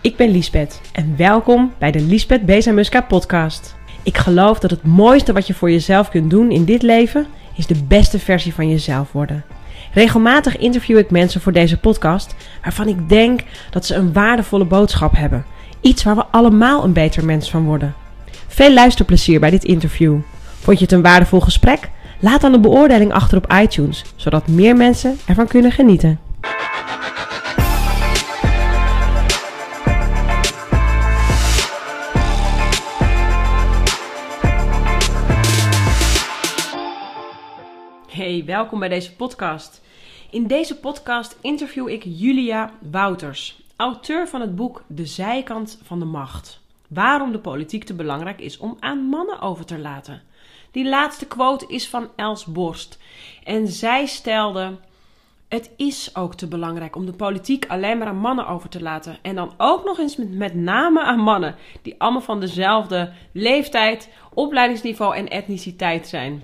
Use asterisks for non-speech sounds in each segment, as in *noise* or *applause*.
Ik ben Liesbeth en welkom bij de Liesbeth Bezamuska podcast. Ik geloof dat het mooiste wat je voor jezelf kunt doen in dit leven is de beste versie van jezelf worden. Regelmatig interview ik mensen voor deze podcast waarvan ik denk dat ze een waardevolle boodschap hebben. Iets waar we allemaal een beter mens van worden. Veel luisterplezier bij dit interview. Vond je het een waardevol gesprek? Laat dan een beoordeling achter op iTunes, zodat meer mensen ervan kunnen genieten. Hey, welkom bij deze podcast. In deze podcast interview ik Julia Wouters, auteur van het boek De Zijkant van de Macht. Waarom de politiek te belangrijk is om aan mannen over te laten. Die laatste quote is van Els Borst. En zij stelde: Het is ook te belangrijk om de politiek alleen maar aan mannen over te laten. En dan ook nog eens met, met name aan mannen, die allemaal van dezelfde leeftijd, opleidingsniveau en etniciteit zijn.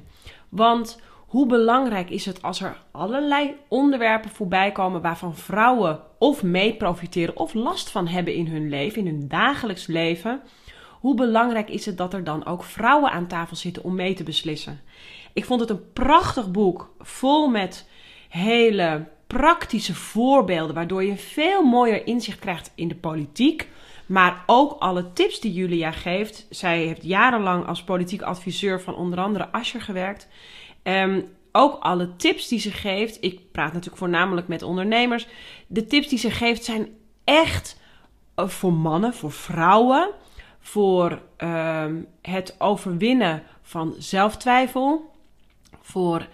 Want hoe belangrijk is het als er allerlei onderwerpen voorbij komen waarvan vrouwen of mee profiteren of last van hebben in hun leven, in hun dagelijks leven? Hoe belangrijk is het dat er dan ook vrouwen aan tafel zitten om mee te beslissen? Ik vond het een prachtig boek, vol met hele praktische voorbeelden, waardoor je veel mooier inzicht krijgt in de politiek. Maar ook alle tips die Julia geeft. Zij heeft jarenlang als politiek adviseur van onder andere Ascher gewerkt. Um, ook alle tips die ze geeft. Ik praat natuurlijk voornamelijk met ondernemers. De tips die ze geeft zijn echt eh, voor mannen, voor vrouwen. Voor um, het overwinnen van zelftwijfel. Voor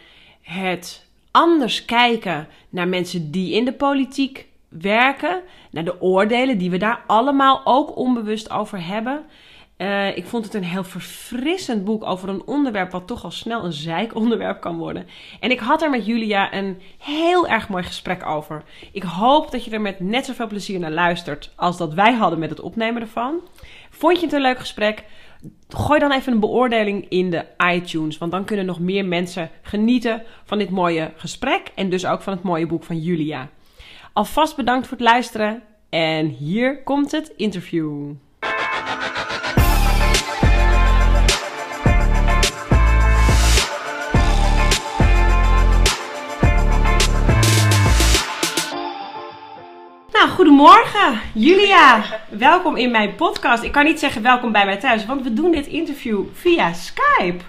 het anders kijken naar mensen die in de politiek werken. Naar de oordelen die we daar allemaal ook onbewust over hebben. Uh, ik vond het een heel verfrissend boek over een onderwerp wat toch al snel een zeikonderwerp kan worden. En ik had er met Julia een heel erg mooi gesprek over. Ik hoop dat je er met net zoveel plezier naar luistert als dat wij hadden met het opnemen ervan. Vond je het een leuk gesprek? Gooi dan even een beoordeling in de iTunes, want dan kunnen nog meer mensen genieten van dit mooie gesprek en dus ook van het mooie boek van Julia. Alvast bedankt voor het luisteren en hier komt het interview. Goedemorgen Julia. Welkom in mijn podcast. Ik kan niet zeggen welkom bij mij thuis, want we doen dit interview via Skype.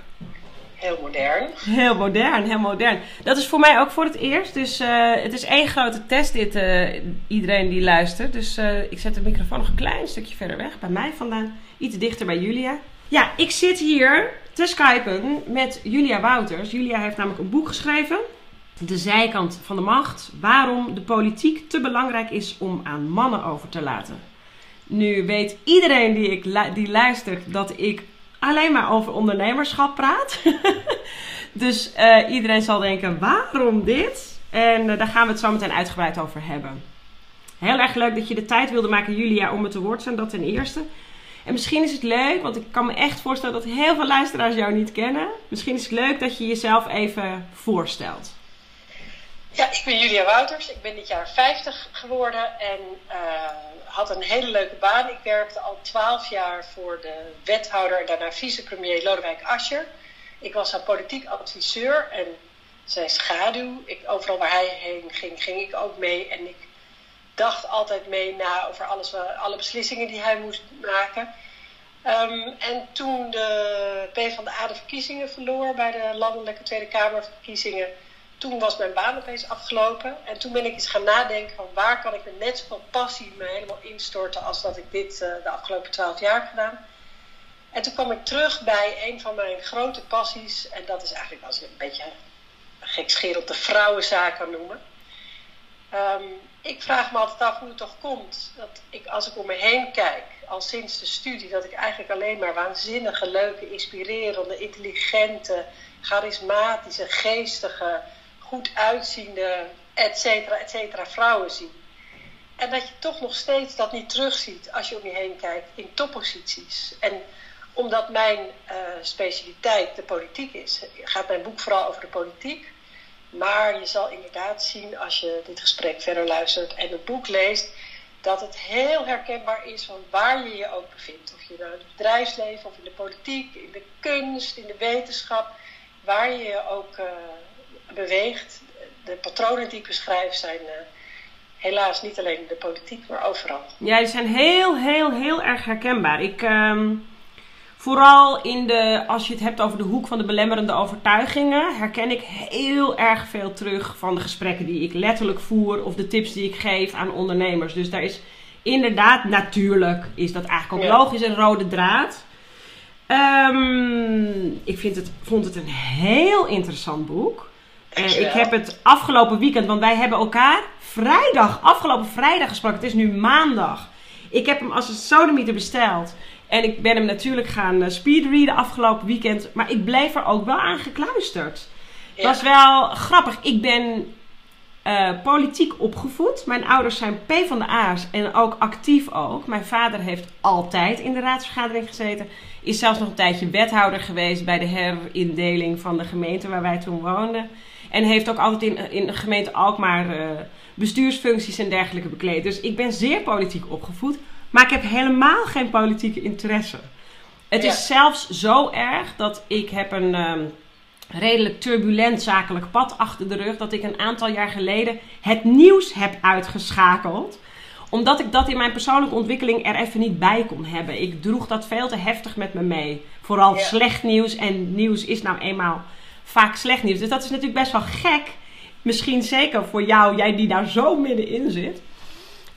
Heel modern. Heel modern, heel modern. Dat is voor mij ook voor het eerst. Dus uh, het is één grote test dit, uh, iedereen die luistert. Dus uh, ik zet de microfoon nog een klein stukje verder weg. Bij mij vandaan. Iets dichter bij Julia. Ja, ik zit hier te skypen met Julia Wouters. Julia heeft namelijk een boek geschreven de zijkant van de macht. Waarom de politiek te belangrijk is om aan mannen over te laten. Nu weet iedereen die, ik, die luistert dat ik alleen maar over ondernemerschap praat. *laughs* dus uh, iedereen zal denken: waarom dit? En uh, daar gaan we het zo meteen uitgebreid over hebben. Heel erg leuk dat je de tijd wilde maken, Julia, om het te woord zijn. Dat ten eerste. En misschien is het leuk, want ik kan me echt voorstellen dat heel veel luisteraars jou niet kennen. Misschien is het leuk dat je jezelf even voorstelt. Ja, ik ben Julia Wouters. Ik ben dit jaar 50 geworden en uh, had een hele leuke baan. Ik werkte al 12 jaar voor de wethouder en daarna vicepremier Lodewijk Asscher. Ik was haar politiek adviseur en zijn schaduw. Ik, overal waar hij heen ging, ging ik ook mee. En ik dacht altijd mee na over alles, alle beslissingen die hij moest maken. Um, en toen de PvdA de verkiezingen verloor bij de landelijke Tweede Kamerverkiezingen toen was mijn baan opeens afgelopen. En toen ben ik eens gaan nadenken van waar kan ik met net zoveel passie me helemaal instorten als dat ik dit uh, de afgelopen twaalf jaar gedaan. En toen kwam ik terug bij een van mijn grote passies. En dat is eigenlijk als ik een beetje gekscherend de vrouwenzaak noemen. Um, ik vraag me altijd af hoe het toch komt dat ik als ik om me heen kijk, al sinds de studie, dat ik eigenlijk alleen maar waanzinnige, leuke, inspirerende, intelligente, charismatische, geestige, goed uitziende, et cetera, et cetera, vrouwen zien. En dat je toch nog steeds dat niet terugziet als je om je heen kijkt in topposities. En omdat mijn uh, specialiteit de politiek is, gaat mijn boek vooral over de politiek. Maar je zal inderdaad zien als je dit gesprek verder luistert en het boek leest, dat het heel herkenbaar is van waar je je ook bevindt. Of je nou in het bedrijfsleven of in de politiek, in de kunst, in de wetenschap, waar je je ook uh, beweegt. De patronen die ik beschrijf zijn uh, helaas niet alleen in de politiek, maar overal. Ja, die zijn heel, heel, heel erg herkenbaar. Ik, um, vooral in de, als je het hebt over de hoek van de belemmerende overtuigingen, herken ik heel erg veel terug van de gesprekken die ik letterlijk voer of de tips die ik geef aan ondernemers. Dus daar is inderdaad, natuurlijk, is dat eigenlijk ook Ja. logisch een rode draad. Ehm, ik vind het, vond het een heel interessant boek. Eh, ik heb het afgelopen weekend, want wij hebben elkaar vrijdag, afgelopen vrijdag gesproken. Het is nu maandag. Ik heb hem als een sodemieter besteld. En ik ben hem natuurlijk gaan eh, speedreaden afgelopen weekend. Maar ik bleef er ook wel aan gekluisterd. Het Ja. was wel grappig. Ik ben eh, politiek opgevoed. Mijn ouders zijn P van de A's en ook actief ook. Mijn vader heeft altijd in de raadsvergadering gezeten. Is zelfs nog een tijdje wethouder geweest bij de herindeling van de gemeente waar wij toen woonden. En heeft ook altijd in, in de gemeente Alkmaar eh, bestuursfuncties en dergelijke bekleed. Dus ik ben zeer politiek opgevoed. Maar ik heb helemaal geen politieke interesse. Het Ja. is zelfs zo erg dat ik heb een ehm, redelijk turbulent zakelijk pad achter de rug. Dat ik een aantal jaar geleden het nieuws heb uitgeschakeld. Omdat ik dat in mijn persoonlijke ontwikkeling er even niet bij kon hebben. Ik droeg dat veel te heftig met me mee. Vooral Ja. slecht nieuws. En nieuws is nou eenmaal vaak slecht nieuws. Dus dat is natuurlijk best wel gek. Misschien zeker voor jou, jij die daar zo middenin zit.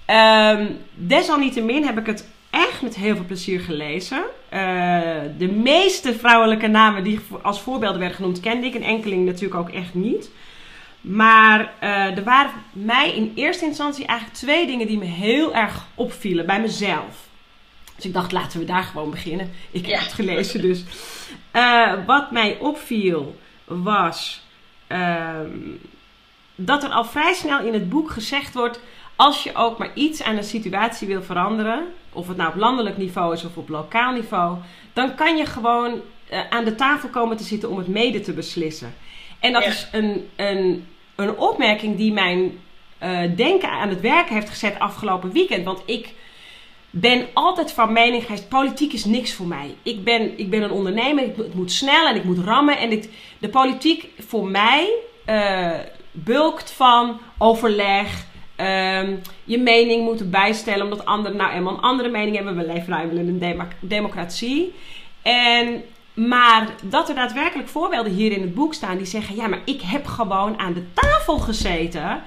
Ehm, desalniettemin heb ik het echt met heel veel plezier gelezen. Eh, de meeste vrouwelijke namen die als voorbeelden werden genoemd, kende ik. Een enkeling natuurlijk ook echt niet. Maar eh, er waren mij in eerste instantie eigenlijk twee dingen die me heel erg opvielen bij mezelf. Dus ik dacht, laten we daar gewoon beginnen. Ik heb Ja. het gelezen dus. Eh, wat mij opviel was ehm, dat er al vrij snel in het boek gezegd wordt: als je ook maar iets aan een situatie wil veranderen, of het nou op landelijk niveau is of op lokaal niveau, dan kan je gewoon eh, aan de tafel komen te zitten om het mede te beslissen. En dat Ja. is een, een, een opmerking die mijn eh, denken aan het werken heeft gezet afgelopen weekend. Want ik ben altijd van mening geweest: politiek is niks voor mij. Ik ben, ik ben een ondernemer, ik, moet snel en ik moet rammen. En de politiek voor mij eh, bulkt van overleg. ehm, je mening moeten bijstellen omdat anderen nou eenmaal een andere mening hebben. We leven nou in een demo- democratie. En, maar dat er daadwerkelijk voorbeelden hier in het boek staan die zeggen: ja, maar ik heb gewoon aan de tafel gezeten.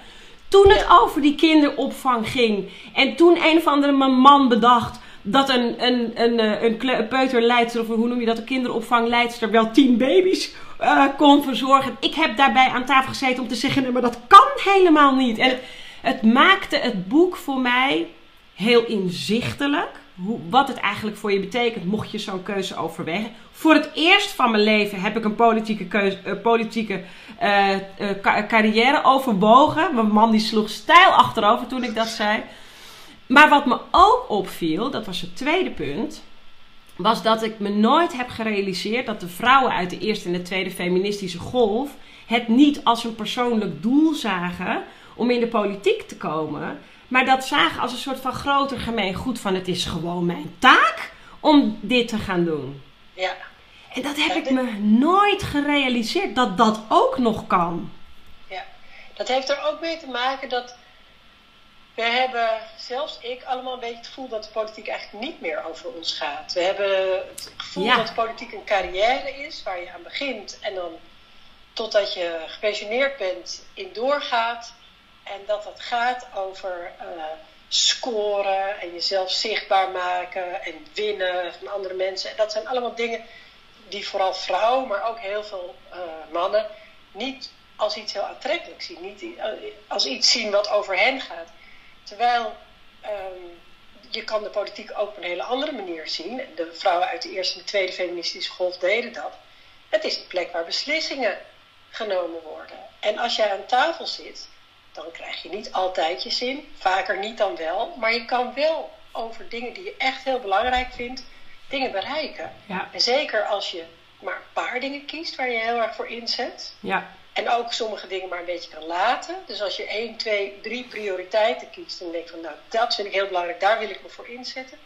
Toen het Ja. over die kinderopvang ging. En toen een of andere man bedacht dat een, een, een, eh, een kle- peuterleidster, of hoe noem je dat, een kinderopvangleidster, wel tien baby's eh, kon verzorgen. Ik heb daarbij aan tafel gezeten om te zeggen: nee, maar dat kan helemaal niet. En het, het maakte het boek voor mij heel inzichtelijk. Hoe, wat het eigenlijk voor je betekent, mocht je zo'n keuze overwegen. Voor het eerst van mijn leven heb ik een politieke, keuze, eh, politieke eh, eh, ca- carrière overwogen. Mijn man die sloeg stijl achterover toen ik dat zei. Maar wat me ook opviel, dat was het tweede punt, was dat ik me nooit heb gerealiseerd dat de vrouwen uit de eerste en de tweede feministische golf het niet als een persoonlijk doel zagen om in de politiek te komen, maar dat zagen als een soort van groter gemeen goed van het is gewoon mijn taak om dit te gaan doen. Ja. En dat heb ik dit- me nooit gerealiseerd dat dat ook nog kan. Ja, dat heeft er ook mee te maken dat we hebben, zelfs ik, allemaal een beetje het gevoel dat de politiek eigenlijk niet meer over ons gaat. We hebben het gevoel Ja. dat politiek een carrière is waar je aan begint en dan totdat je gepensioneerd bent in doorgaat. En dat het gaat over eh, scoren en jezelf zichtbaar maken en winnen van andere mensen. En dat zijn allemaal dingen die vooral vrouwen, maar ook heel veel eh, mannen, niet als iets heel aantrekkelijks zien. Niet eh, als iets zien wat over hen gaat. Terwijl ehm, je kan de politiek ook op een hele andere manier zien. De vrouwen uit de eerste en de tweede feministische golf deden dat. Het is een plek waar beslissingen genomen worden. En als jij aan tafel zit, dan krijg je niet altijd je zin. Vaker niet dan wel. Maar je kan wel over dingen die je echt heel belangrijk vindt, dingen bereiken. Ja, En zeker als je maar een paar dingen kiest waar je heel erg voor inzet. ja, En ook sommige dingen maar een beetje kan laten. Dus als je één, twee, drie prioriteiten kiest en denkt van nou, dat vind ik heel belangrijk, daar wil ik me voor inzetten.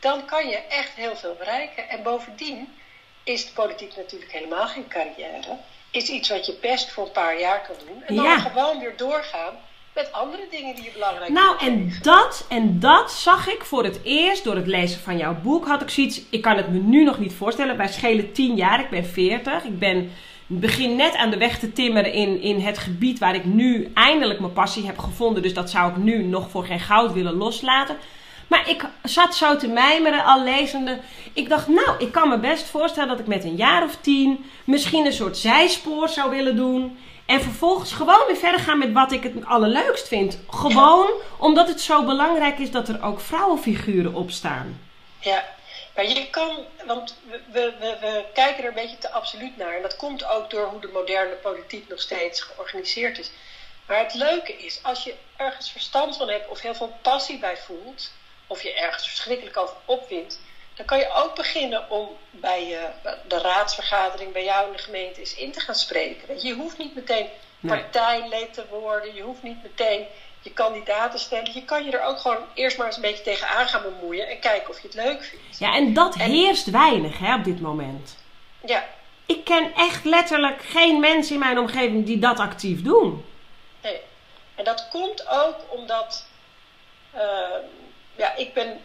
Dan kan je echt heel veel bereiken. En bovendien is de politiek natuurlijk helemaal geen carrière. Is iets wat je best voor een paar jaar kan doen. En dan gewoon weer doorgaan met andere dingen die je belangrijk vindt. Nou, en dat, en dat zag ik voor het eerst door het lezen van jouw boek. Had ik zoiets, ik kan het me nu nog niet voorstellen. Wij schelen tien jaar, ik ben veertig. Ik ben begin net aan de weg te timmeren in, in het gebied waar ik nu eindelijk mijn passie heb gevonden. Dus dat zou ik nu nog voor geen goud willen loslaten. Maar ik zat zo te mijmeren, al lezende. Ik dacht, nou, ik kan me best voorstellen dat ik met een jaar of tien misschien een soort zijspoor zou willen doen. En vervolgens gewoon weer verder gaan met wat ik het allerleukst vind. Gewoon omdat het zo belangrijk is dat er ook vrouwenfiguren op staan. Ja, maar je kan, want we, we, we, kijken er een beetje te absoluut naar. En dat komt ook door hoe de moderne politiek nog steeds georganiseerd is. Maar het leuke is, als je ergens verstand van hebt of heel veel passie bij voelt, of je ergens verschrikkelijk over opwint, dan kan je ook beginnen om bij je, de raadsvergadering bij jou in de gemeente eens in te gaan spreken. Je, hoeft niet meteen partijlid te worden, je hoeft niet meteen je kandidaten stellen. Je kan je er ook gewoon eerst maar eens een beetje tegenaan gaan bemoeien en kijken of je het leuk vindt. Ja, en dat heerst weinig hè, op dit moment. Ja. Ik ken echt letterlijk geen mensen in mijn omgeving die dat actief doen. Nee. En dat komt ook omdat, uh, ja, ik ben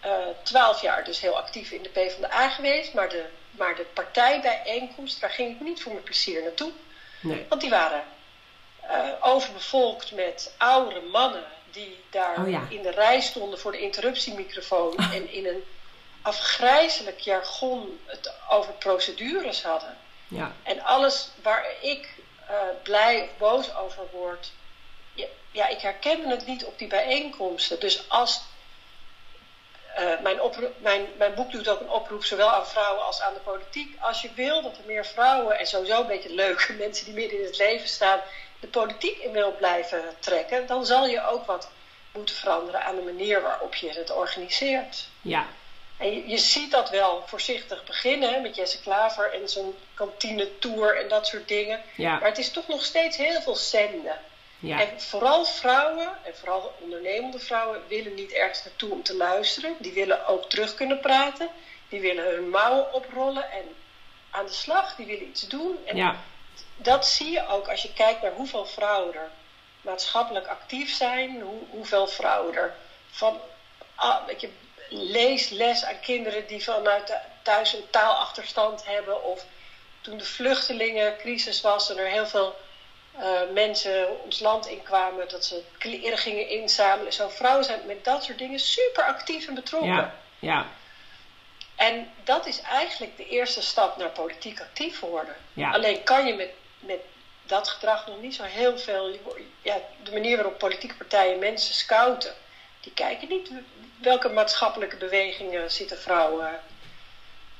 eh, twaalf jaar dus heel actief in de PvdA geweest, maar de, maar de partijbijeenkomst, daar ging ik niet voor mijn plezier naartoe. Nee. Want die waren uh, overbevolkt met oudere mannen die daar oh in de rij stonden voor de interruptiemicrofoon en in een afgrijzelijk jargon het over procedures hadden. Ja. En alles waar ik uh, blij of boos over word, ja, ja, ik herkende het niet op die bijeenkomsten. Dus als uh, mijn, mijn, mijn, boek doet ook een oproep, zowel aan vrouwen als aan de politiek. Als je wil dat er meer vrouwen en sowieso een beetje leuke *laughs* mensen die midden in het leven staan, de politiek in wil blijven trekken, dan zal je ook wat moeten veranderen aan de manier waarop je het organiseert. Ja. En je, je ziet dat wel voorzichtig beginnen met Jesse Klaver en zo'n kantine tour en dat soort dingen. Ja. Maar het is toch nog steeds heel veel zenden. Ja. En vooral vrouwen, en vooral ondernemende vrouwen, willen niet ergens naartoe om te luisteren. Die willen ook terug kunnen praten. Die willen hun mouwen oprollen en aan de slag. Die willen iets doen. En ja dat zie je ook als je kijkt naar hoeveel vrouwen er maatschappelijk actief zijn, hoe, hoeveel vrouwen er van ah, weet je, leesles aan kinderen die vanuit thuis een taalachterstand hebben, of toen de vluchtelingencrisis was en er heel veel uh, mensen ons land inkwamen, dat ze kleren gingen inzamelen. Zo vrouwen zijn met dat soort dingen super actief en betrokken. Ja, ja. En dat is eigenlijk de eerste stap naar politiek actief worden. Ja. Alleen kan je met met dat gedrag nog niet zo heel veel. Ja, de manier waarop politieke partijen mensen scouten, die kijken niet welke maatschappelijke bewegingen zitten vrouwen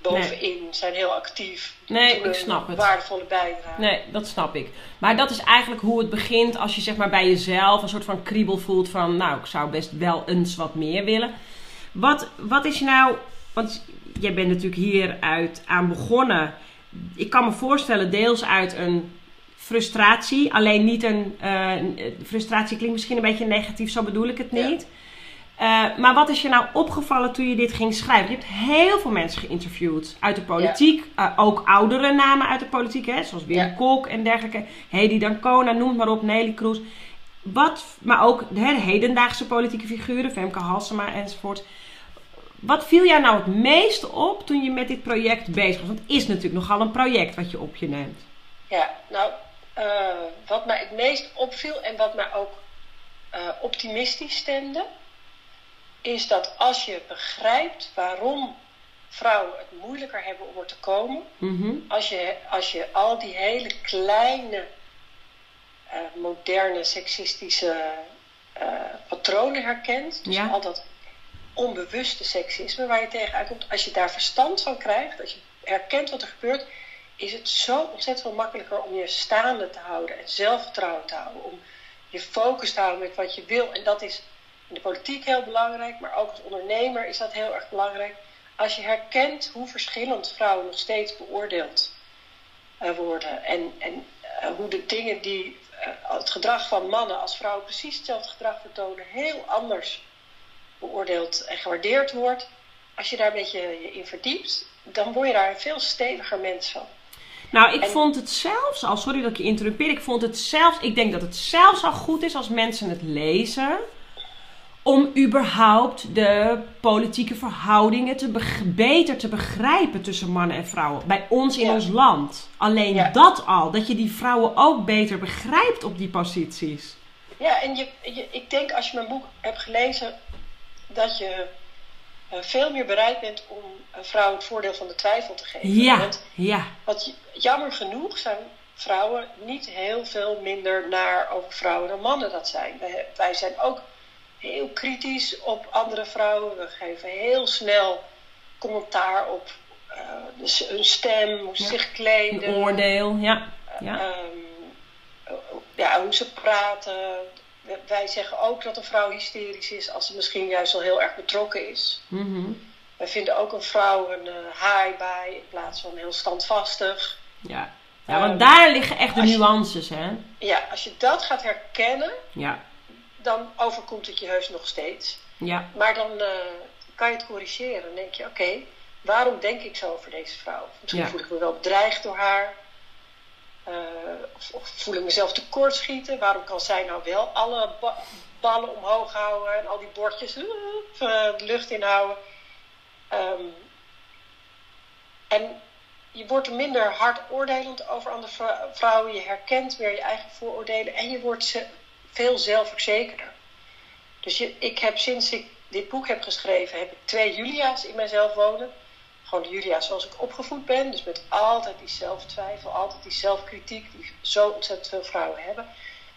bovenin, zijn heel actief. Nee, ik snap het. Waardevolle bijdrage. Nee, dat snap ik. Maar dat is eigenlijk hoe het begint als je zeg maar bij jezelf een soort van kriebel voelt van, nou, ik zou best wel eens wat meer willen. Wat, wat is je nou, want jij bent natuurlijk hieruit aan begonnen ik kan me voorstellen, deels uit een frustratie. Alleen niet een. Uh, frustratie klinkt misschien een beetje negatief, zo bedoel ik het niet. Uh, maar wat is je nou opgevallen toen je dit ging schrijven? Je hebt heel veel mensen geïnterviewd uit de politiek. Ja. Uh, ook oudere namen uit de politiek, hè, zoals Wim ja. Kok en dergelijke. Hedy Dancona, noem maar op, Nelly Kroes. Wat, maar ook de hedendaagse politieke figuren, Femke Halsema enzovoort. Wat viel jou nou het meest op toen je met dit project bezig was? Want het is natuurlijk nogal een project wat je op je neemt. Ja, nou, uh, wat mij het meest opviel en wat mij ook optimistisch stemde, is dat als je begrijpt waarom vrouwen het moeilijker hebben om er te komen, mm -hmm. als, je, als je al die hele kleine, uh, moderne, seksistische patronen herkent, dus ja. al dat onbewuste seksisme waar je tegenaan komt. Als je daar verstand van krijgt, als je herkent wat er gebeurt, is het zo ontzettend veel makkelijker om je staande te houden en zelfvertrouwen te houden. Om je focus te houden met wat je wil. En dat is in de politiek heel belangrijk, maar ook als ondernemer is dat heel erg belangrijk. Als je herkent hoe verschillend vrouwen nog steeds beoordeeld uh, worden. En, en hoe de dingen die het gedrag van mannen als vrouwen precies hetzelfde gedrag vertonen, heel anders beoordeeld en gewaardeerd wordt. Als je daar een beetje je in verdiept, dan word je daar een veel steviger mens van. Nou, ik vond het zelfs al, sorry dat ik je interrumpeer, ik vond het zelfs, ik denk dat het zelfs al goed is als mensen het lezen. Om überhaupt de politieke verhoudingen te beter te begrijpen tussen mannen en vrouwen. Bij ons in ons land. Alleen dat al, dat je die vrouwen ook beter begrijpt op die posities. Ja, en je, je, ik denk als je mijn boek hebt gelezen, dat je uh, veel meer bereid bent om een vrouw het voordeel van de twijfel te geven. Ja, want, ja. Want jammer genoeg zijn vrouwen niet heel veel minder naar over vrouwen dan mannen dat zijn. Wij, wij zijn ook heel kritisch op andere vrouwen. We geven heel snel commentaar op uh, hun stem, hoe ze zich kleden. Een oordeel, ja. Ja. Uh, um, ja, hoe ze praten, wij zeggen ook dat een vrouw hysterisch is als ze misschien juist al heel erg betrokken is. Mm Wij vinden ook een vrouw een uh, haai bij in plaats van heel standvastig. Ja, ja want um, daar liggen echt de nuances, je, hè? Ja, als je dat gaat herkennen, ja. Dan overkomt het je heus nog steeds. Ja. Maar dan uh, kan je het corrigeren. Dan denk je, oké, okay, waarom denk ik zo over deze vrouw? Misschien Ja. voel ik me wel bedreigd door haar. Uh, of, of voel ik mezelf tekortschieten? Waarom kan zij nou wel alle ba ballen omhoog houden en al die bordjes uh, de lucht inhouden? Um, en je wordt er minder hard oordelend over andere vrouwen. Je herkent weer je eigen vooroordelen en je wordt ze veel zelfverzekerder. Dus ik heb sinds ik dit boek heb geschreven, heb ik twee Julia's in mijzelf wonen gewoon de Julia zoals ik opgevoed ben. Dus met altijd die zelftwijfel, altijd die zelfkritiek die zo ontzettend veel vrouwen hebben.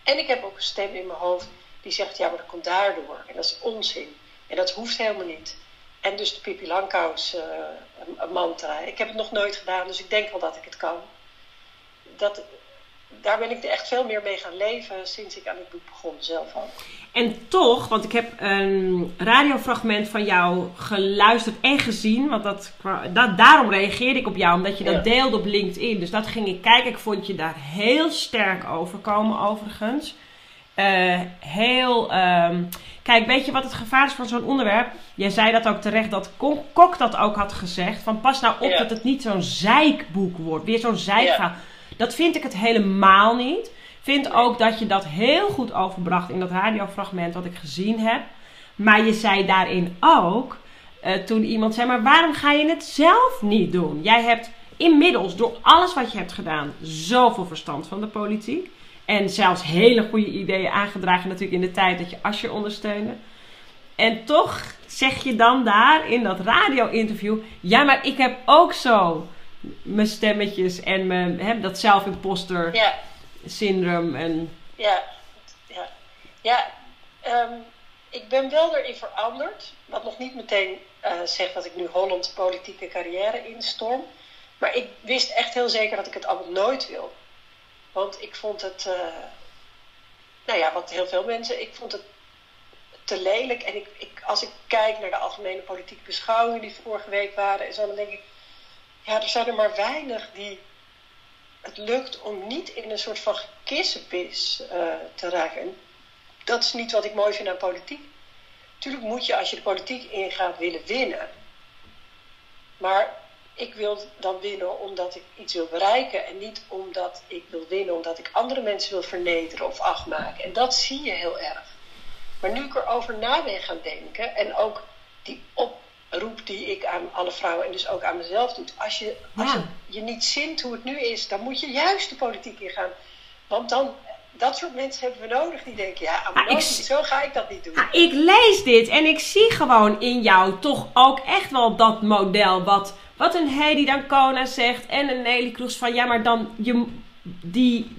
En ik heb ook een stem in mijn hoofd die zegt, ja, maar dat komt daardoor. En dat is onzin. En dat hoeft helemaal niet. En dus de Pippi Langkous uh, mantra. Ik heb het nog nooit gedaan, dus ik denk wel dat ik het kan. Dat, daar ben ik er echt veel meer mee gaan leven sinds ik aan het boek begon, zelf ook. En toch, want ik heb een radiofragment van jou geluisterd en gezien. Want dat, dat, daarom reageerde ik op jou, omdat je dat ja. deelde op LinkedIn. Dus dat ging ik kijken. Ik vond je daar heel sterk overkomen, overigens. Uh, heel. Um, kijk, weet je wat het gevaar is van zo'n onderwerp? Jij zei dat ook terecht, dat Kok dat ook had gezegd. Van pas nou op Ja. dat het niet zo'n zeikboek wordt. Weer zo'n zeikverhaal. Dat vind ik het helemaal niet. Vind ook dat je dat heel goed overbracht in dat radiofragment wat ik gezien heb. Maar je zei daarin ook, uh, toen iemand zei, maar waarom ga je het zelf niet doen? Jij hebt inmiddels door alles wat je hebt gedaan zoveel verstand van de politiek. En zelfs hele goede ideeën aangedragen natuurlijk in de tijd dat je Asje ondersteunde. En toch zeg je dan daar in dat radio-interview, ja maar ik heb ook zo mijn stemmetjes en mijn, hè, dat zelfimposter Ja, syndroom en ja, ja. Ja, um, ik ben wel erin veranderd. Wat nog niet meteen uh, zegt dat ik nu Holland politieke carrière instorm. Maar ik wist echt heel zeker dat ik het allemaal nooit wil. Want ik vond het, uh, nou ja, wat heel veel mensen, ik vond het te lelijk. En ik, ik, als ik kijk naar de algemene politieke beschouwingen die vorige week waren en zo, dan denk ik, ja, er zijn er maar weinig die het lukt om niet in een soort van kissenpis uh, te raken. En dat is niet wat ik mooi vind aan politiek. Tuurlijk moet je als je de politiek ingaat willen winnen. Maar ik wil dan winnen omdat ik iets wil bereiken. En niet omdat ik wil winnen omdat ik andere mensen wil vernederen of afmaken. En dat zie je heel erg. Maar nu ik erover na ben gaan denken. En ook die oproep die ik aan alle vrouwen en dus ook aan mezelf doe. Als je, als Ja. je, je niet zint hoe het nu is, dan moet je juist de politiek ingaan. Want dan, dat soort mensen hebben we nodig die denken, ja, maar Ah, ik niet, zo ga ik dat niet doen. Ah, ik lees dit en ik zie gewoon in jou toch ook echt wel dat model wat, wat een Heidi Dancona zegt en een Nelly Kroes van ja, maar dan je die.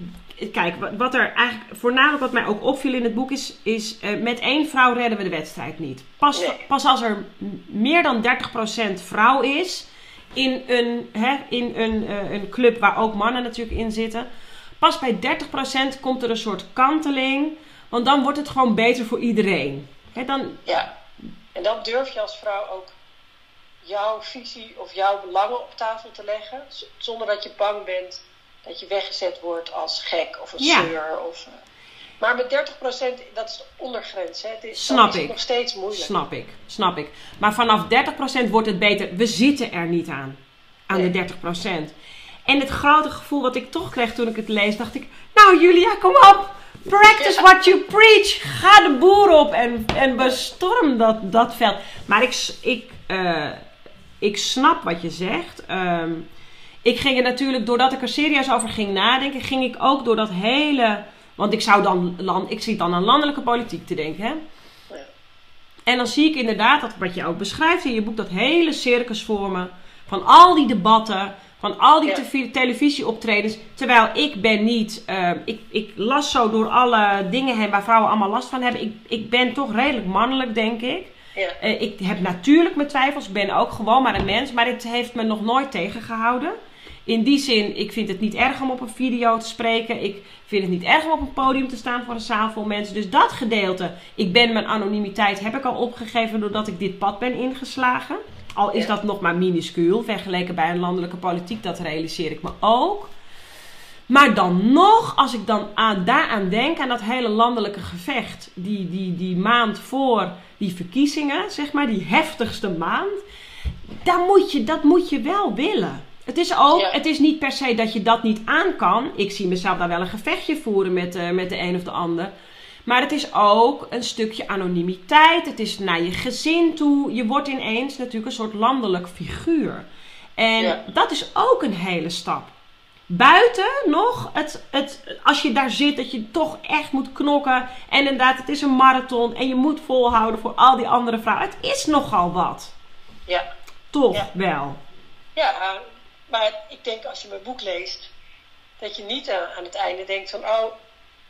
Kijk, wat- er eigenlijk voornamelijk wat mij ook opviel in het boek is, is eh, met één vrouw redden we de wedstrijd niet. Pas, Nee. pas als er meer dan 30% vrouw is in een, hè, in een, eh, een club waar ook mannen natuurlijk in zitten. Pas bij 30% komt er een soort kanteling. Want dan wordt het gewoon beter voor iedereen. Hè, dan, Ja, en dan durf je als vrouw ook jouw visie of jouw belangen op tafel te leggen. Zonder dat je bang bent dat je weggezet wordt als gek of een Ja. zeur. Of, eh, maar met 30% dat is de ondergrens. Hè. Het is, Snap is ik. nog steeds moeilijk. Snap ik, snap ik. Maar vanaf 30% wordt het beter. We zitten er niet aan. Aan Nee. de 30%. En het grote gevoel wat ik toch kreeg toen ik het lees, dacht ik... Nou Julia, kom op! Practice what you preach! Ga de boer op en, en bestorm dat, dat veld. Maar ik, ik, eh, ik snap wat je zegt. Ehm, ik ging er natuurlijk, doordat ik er serieus over ging nadenken, ging ik ook door dat hele... Want ik zou dan, land, ik zit dan aan landelijke politiek te denken, hè? Ja. En dan zie ik inderdaad, dat, wat je ook beschrijft in je boek, dat hele circus vormen. Van al die debatten, van al die Ja. te- televisieoptredens. Terwijl ik ben niet, eh, ik, ik las zo door alle dingen heen waar vrouwen allemaal last van hebben. Ik, ik ben toch redelijk mannelijk, denk ik. Ja. Eh, ik heb natuurlijk mijn twijfels, ik ben ook gewoon maar een mens. Maar het heeft me nog nooit tegengehouden. In die zin, ik vind het niet erg om op een video te spreken. Ik vind het niet erg om op een podium te staan voor een zaal vol mensen. Dus dat gedeelte, ik ben mijn anonimiteit, heb ik al opgegeven doordat ik dit pad ben ingeslagen. Al is Ja. dat nog maar minuscuul, vergeleken bij een landelijke politiek, dat realiseer ik me ook. Maar dan nog, als ik dan aan, daaraan denk, aan dat hele landelijke gevecht, die, die, die maand voor die verkiezingen, zeg maar, die heftigste maand, dan moet je, dat moet je wel willen. Het is ook, Ja. het is niet per se dat je dat niet aan kan. Ik zie mezelf daar wel een gevechtje voeren met, eh, met de een of de ander. Maar het is ook een stukje anonimiteit. Het is naar je gezin toe. Je wordt ineens natuurlijk een soort landelijk figuur. En Ja. dat is ook een hele stap. Buiten nog, het, het, als je daar zit, dat je toch echt moet knokken. En inderdaad, het is een marathon. En je moet volhouden voor al die andere vrouwen. Het is nogal wat. Ja. Toch Ja. wel. ja, maar ik denk als je mijn boek leest, dat je niet aan, het einde denkt van, oh,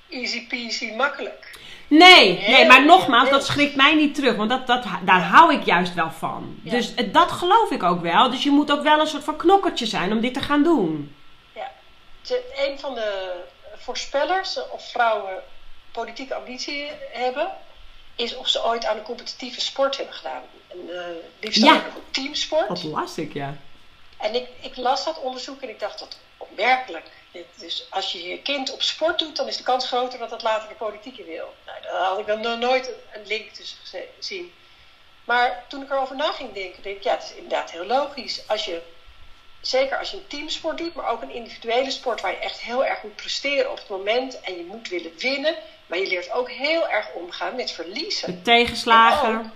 easy peasy, makkelijk. Nee, nee, maar nogmaals, dat schrikt mij niet terug. Want dat, dat, daar hou ik juist wel van. Ja. Dus eh, dat geloof ik ook wel. Dus je moet ook wel een soort van knokkertje zijn om dit te gaan doen. Ja. Een van de voorspellers of vrouwen politieke ambitie hebben, is of ze ooit aan een competitieve sport hebben gedaan. En, eh liefst Ja. ook teamsport. Dat las ik, ja. En ik, ik las dat onderzoek en ik dacht dat opmerkelijk. Dus als je je kind op sport doet, dan is de kans groter dat dat later de politiek in wil. Nou, daar had ik dan nog nooit een, een link tussen gezien. Maar toen ik erover na ging denken, denk ik, ja, het is inderdaad heel logisch. Als je, zeker als je een teamsport doet, maar ook een individuele sport waar je echt heel erg moet presteren op het moment en je moet willen winnen. Maar je leert ook heel erg omgaan met verliezen. Met tegenslagen.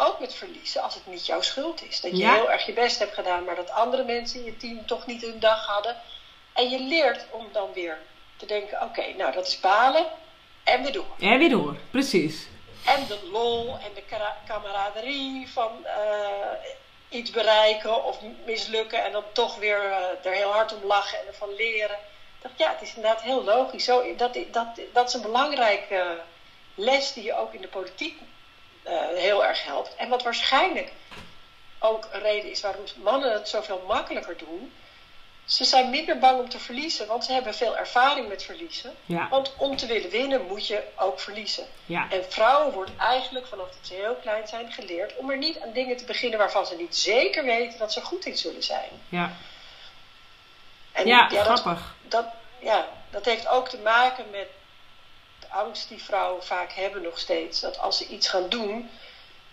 Ook, met verliezen als het niet jouw schuld is. Dat je Ja. heel erg je best hebt gedaan, maar dat andere mensen in je team toch niet hun dag hadden. En je leert om dan weer te denken: oké, nou dat is balen en weer door. En weer door, precies. En de lol en de camaraderie van eh, iets bereiken of mislukken en dan toch weer eh, er heel hard om lachen en ervan leren. Ja, het is inderdaad heel logisch. Zo, dat, dat, dat is een belangrijke les die je ook in de politiek eh, heel erg helpt. En wat waarschijnlijk ook een reden is waarom mannen het zoveel makkelijker doen. Ze zijn minder bang om te verliezen, want ze hebben veel ervaring met verliezen. Ja, Want om te willen winnen moet je ook verliezen. ja. En vrouwen wordt eigenlijk vanaf dat ze heel klein zijn geleerd om er niet aan dingen te beginnen waarvan ze niet zeker weten dat ze goed in zullen zijn. Ja, En ja grappig. dat, ja, dat heeft ook te maken met angst die vrouwen vaak hebben nog steeds. Dat als ze iets gaan doen,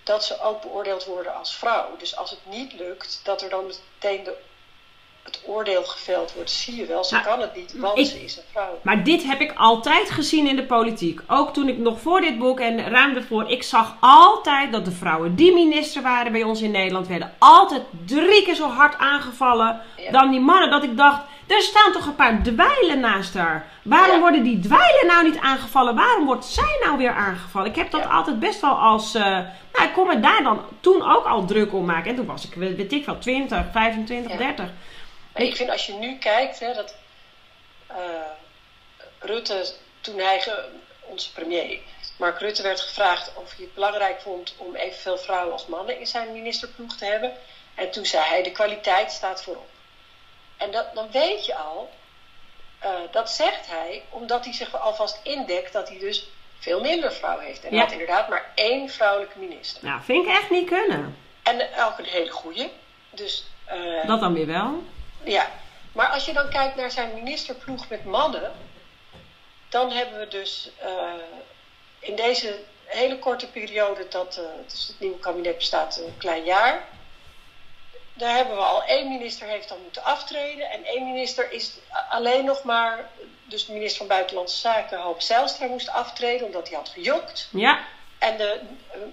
dat ze ook beoordeeld worden als vrouw. Dus als het niet lukt, dat er dan meteen de, het oordeel geveld wordt. Zie je wel, ze Nou, kan het niet, want ik- ze is een vrouw. Maar dit heb ik altijd gezien in de politiek. Ook toen ik nog voor dit boek en ruim ervoor. Ik zag altijd dat de vrouwen die minister waren bij ons in Nederland werden altijd drie keer zo hard aangevallen Ja. dan die mannen. Dat ik dacht, er staan toch een paar dweilen naast haar. Waarom Ja. worden die dweilen nou niet aangevallen? Waarom wordt zij nou weer aangevallen? Ik heb dat Ja. altijd best wel als. eh, nou, ik kon me daar dan toen ook al druk om maken. En toen was ik, weet ik wel, 20, 25, Ja. 30. Maar ik vind als je nu kijkt, hè, dat eh, Rutte, toen hij, ge- onze premier, Mark Rutte, werd gevraagd of hij het belangrijk vond om evenveel vrouwen als mannen in zijn ministerploeg te hebben. En toen zei hij, de kwaliteit staat voorop. En dat, dan weet je al, eh, dat zegt hij omdat hij zich alvast indekt dat hij dus veel minder vrouwen heeft. En Ja. had inderdaad maar één vrouwelijke minister. Nou, vind ik echt niet kunnen. En ook een hele goeie. Dus eh, Dat dan weer wel. ja, Maar als je dan kijkt naar zijn ministerploeg met mannen, dan hebben we dus uh, in deze hele korte periode dat uh, dus het nieuwe kabinet bestaat een klein jaar. Daar hebben we al één minister heeft dan moeten aftreden. En één minister is alleen nog maar, dus de minister van Buitenlandse Zaken, Hoop Zijlstra, moest aftreden omdat hij had gejokt. Ja. En de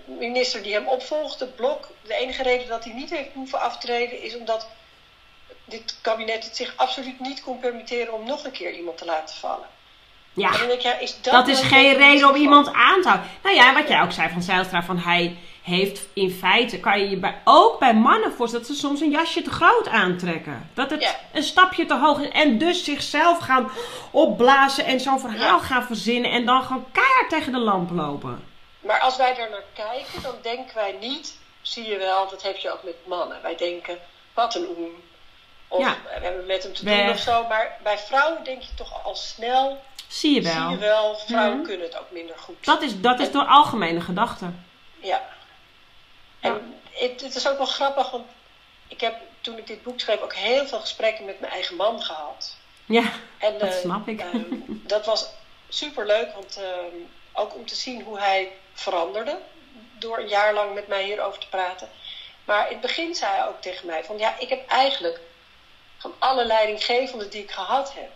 minister die hem opvolgde, Blok, de enige reden dat hij niet heeft hoeven aftreden is omdat dit kabinet het zich absoluut niet kon permitteren om nog een keer iemand te laten vallen. Ja, denk ik, ja is dat, dat is geen een reden om iemand aan te houden. Nou ja, wat jij ook zei van Zijlstra, van hij heeft in feite, kan je je bij, ook bij mannen voorstellen dat ze soms een jasje te groot aantrekken. Dat het Ja. een stapje te hoog is en dus zichzelf gaan opblazen en zo'n verhaal Ja. gaan verzinnen en dan gewoon keihard tegen de lamp lopen. Maar als wij daar naar kijken, dan denken wij niet, zie je wel, dat heb je ook met mannen. Wij denken, wat een oem. Of Ja. we hebben met hem te Weg. doen of zo. Maar bij vrouwen denk je toch al snel, Zie je zie wel. je wel, vrouwen Mhm. kunnen het ook minder goed. Dat is, dat is door algemene gedachte. Ja. En het, het is ook wel grappig, want ik heb toen ik dit boek schreef ook heel veel gesprekken met mijn eigen man gehad. Ja, En, dat eh, snap ik. ehm, *laughs* dat was super leuk, want ehm, ook om te zien hoe hij veranderde. Door een jaar lang met mij hierover te praten. Maar in het begin zei hij ook tegen mij: van ja, ik heb eigenlijk van alle leidinggevenden die ik gehad heb.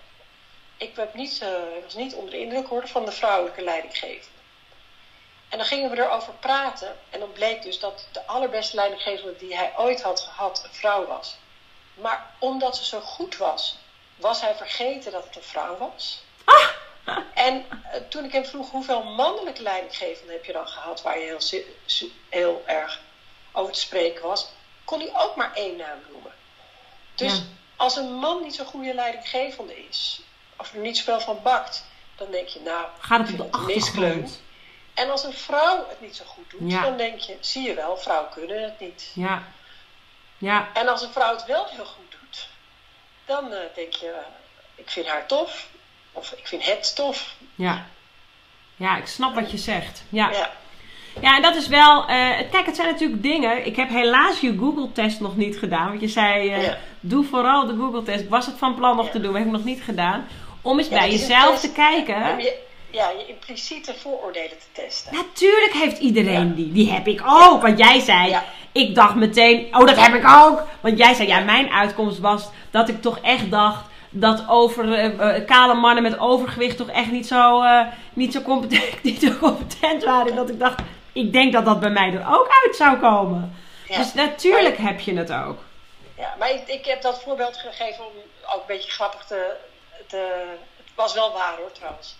Ik heb niet, eh, ik was niet onder de indruk hoor, van de vrouwelijke leidinggevende. En dan gingen we erover praten. En dan bleek dus dat de allerbeste leidinggevende die hij ooit had gehad een vrouw was. Maar omdat ze zo goed was, was hij vergeten dat het een vrouw was. En eh, toen ik hem vroeg hoeveel mannelijke leidinggevenden heb je dan gehad waar je heel, heel erg over te spreken was, kon hij ook maar één naam noemen. Dus Ja. als een man niet zo'n goede leidinggevende is, of er niet zoveel van bakt, dan denk je, nou, Gaat het op de achtergrond? En als een vrouw het niet zo goed doet, Ja. dan denk je, zie je wel, vrouwen kunnen het niet. Ja. Ja, En als een vrouw het wel heel goed doet, dan eh, denk je, ik vind haar tof. Of ik vind het tof. ja. Ja, ik snap wat je zegt. Ja. Ja. Ja, en dat is wel. eh, kijk, het zijn natuurlijk dingen. Ik heb helaas je Google-test nog niet gedaan. Want je zei: eh, Ja. doe vooral de Google-test. Ik was het van plan nog Ja. te doen, maar heb ik nog niet gedaan. Om eens Ja, bij jezelf te kijken. Om je, ja, je impliciete vooroordelen te testen. Natuurlijk heeft iedereen Ja. die. Die heb ik ook. Want jij zei, ik dacht meteen, oh dat heb ik ook. Want jij zei, ja, mijn uitkomst was dat ik toch echt dacht dat over eh, eh, kale mannen met overgewicht toch echt niet zo, eh, niet, zo competent, *laughs* niet zo competent waren. Dat ik dacht, ik denk dat dat bij mij er ook uit zou komen. Ja. Dus natuurlijk heb je het ook. Ja, maar ik, ik heb dat voorbeeld gegeven om ook een beetje grappig te, te. Het was wel waar hoor trouwens.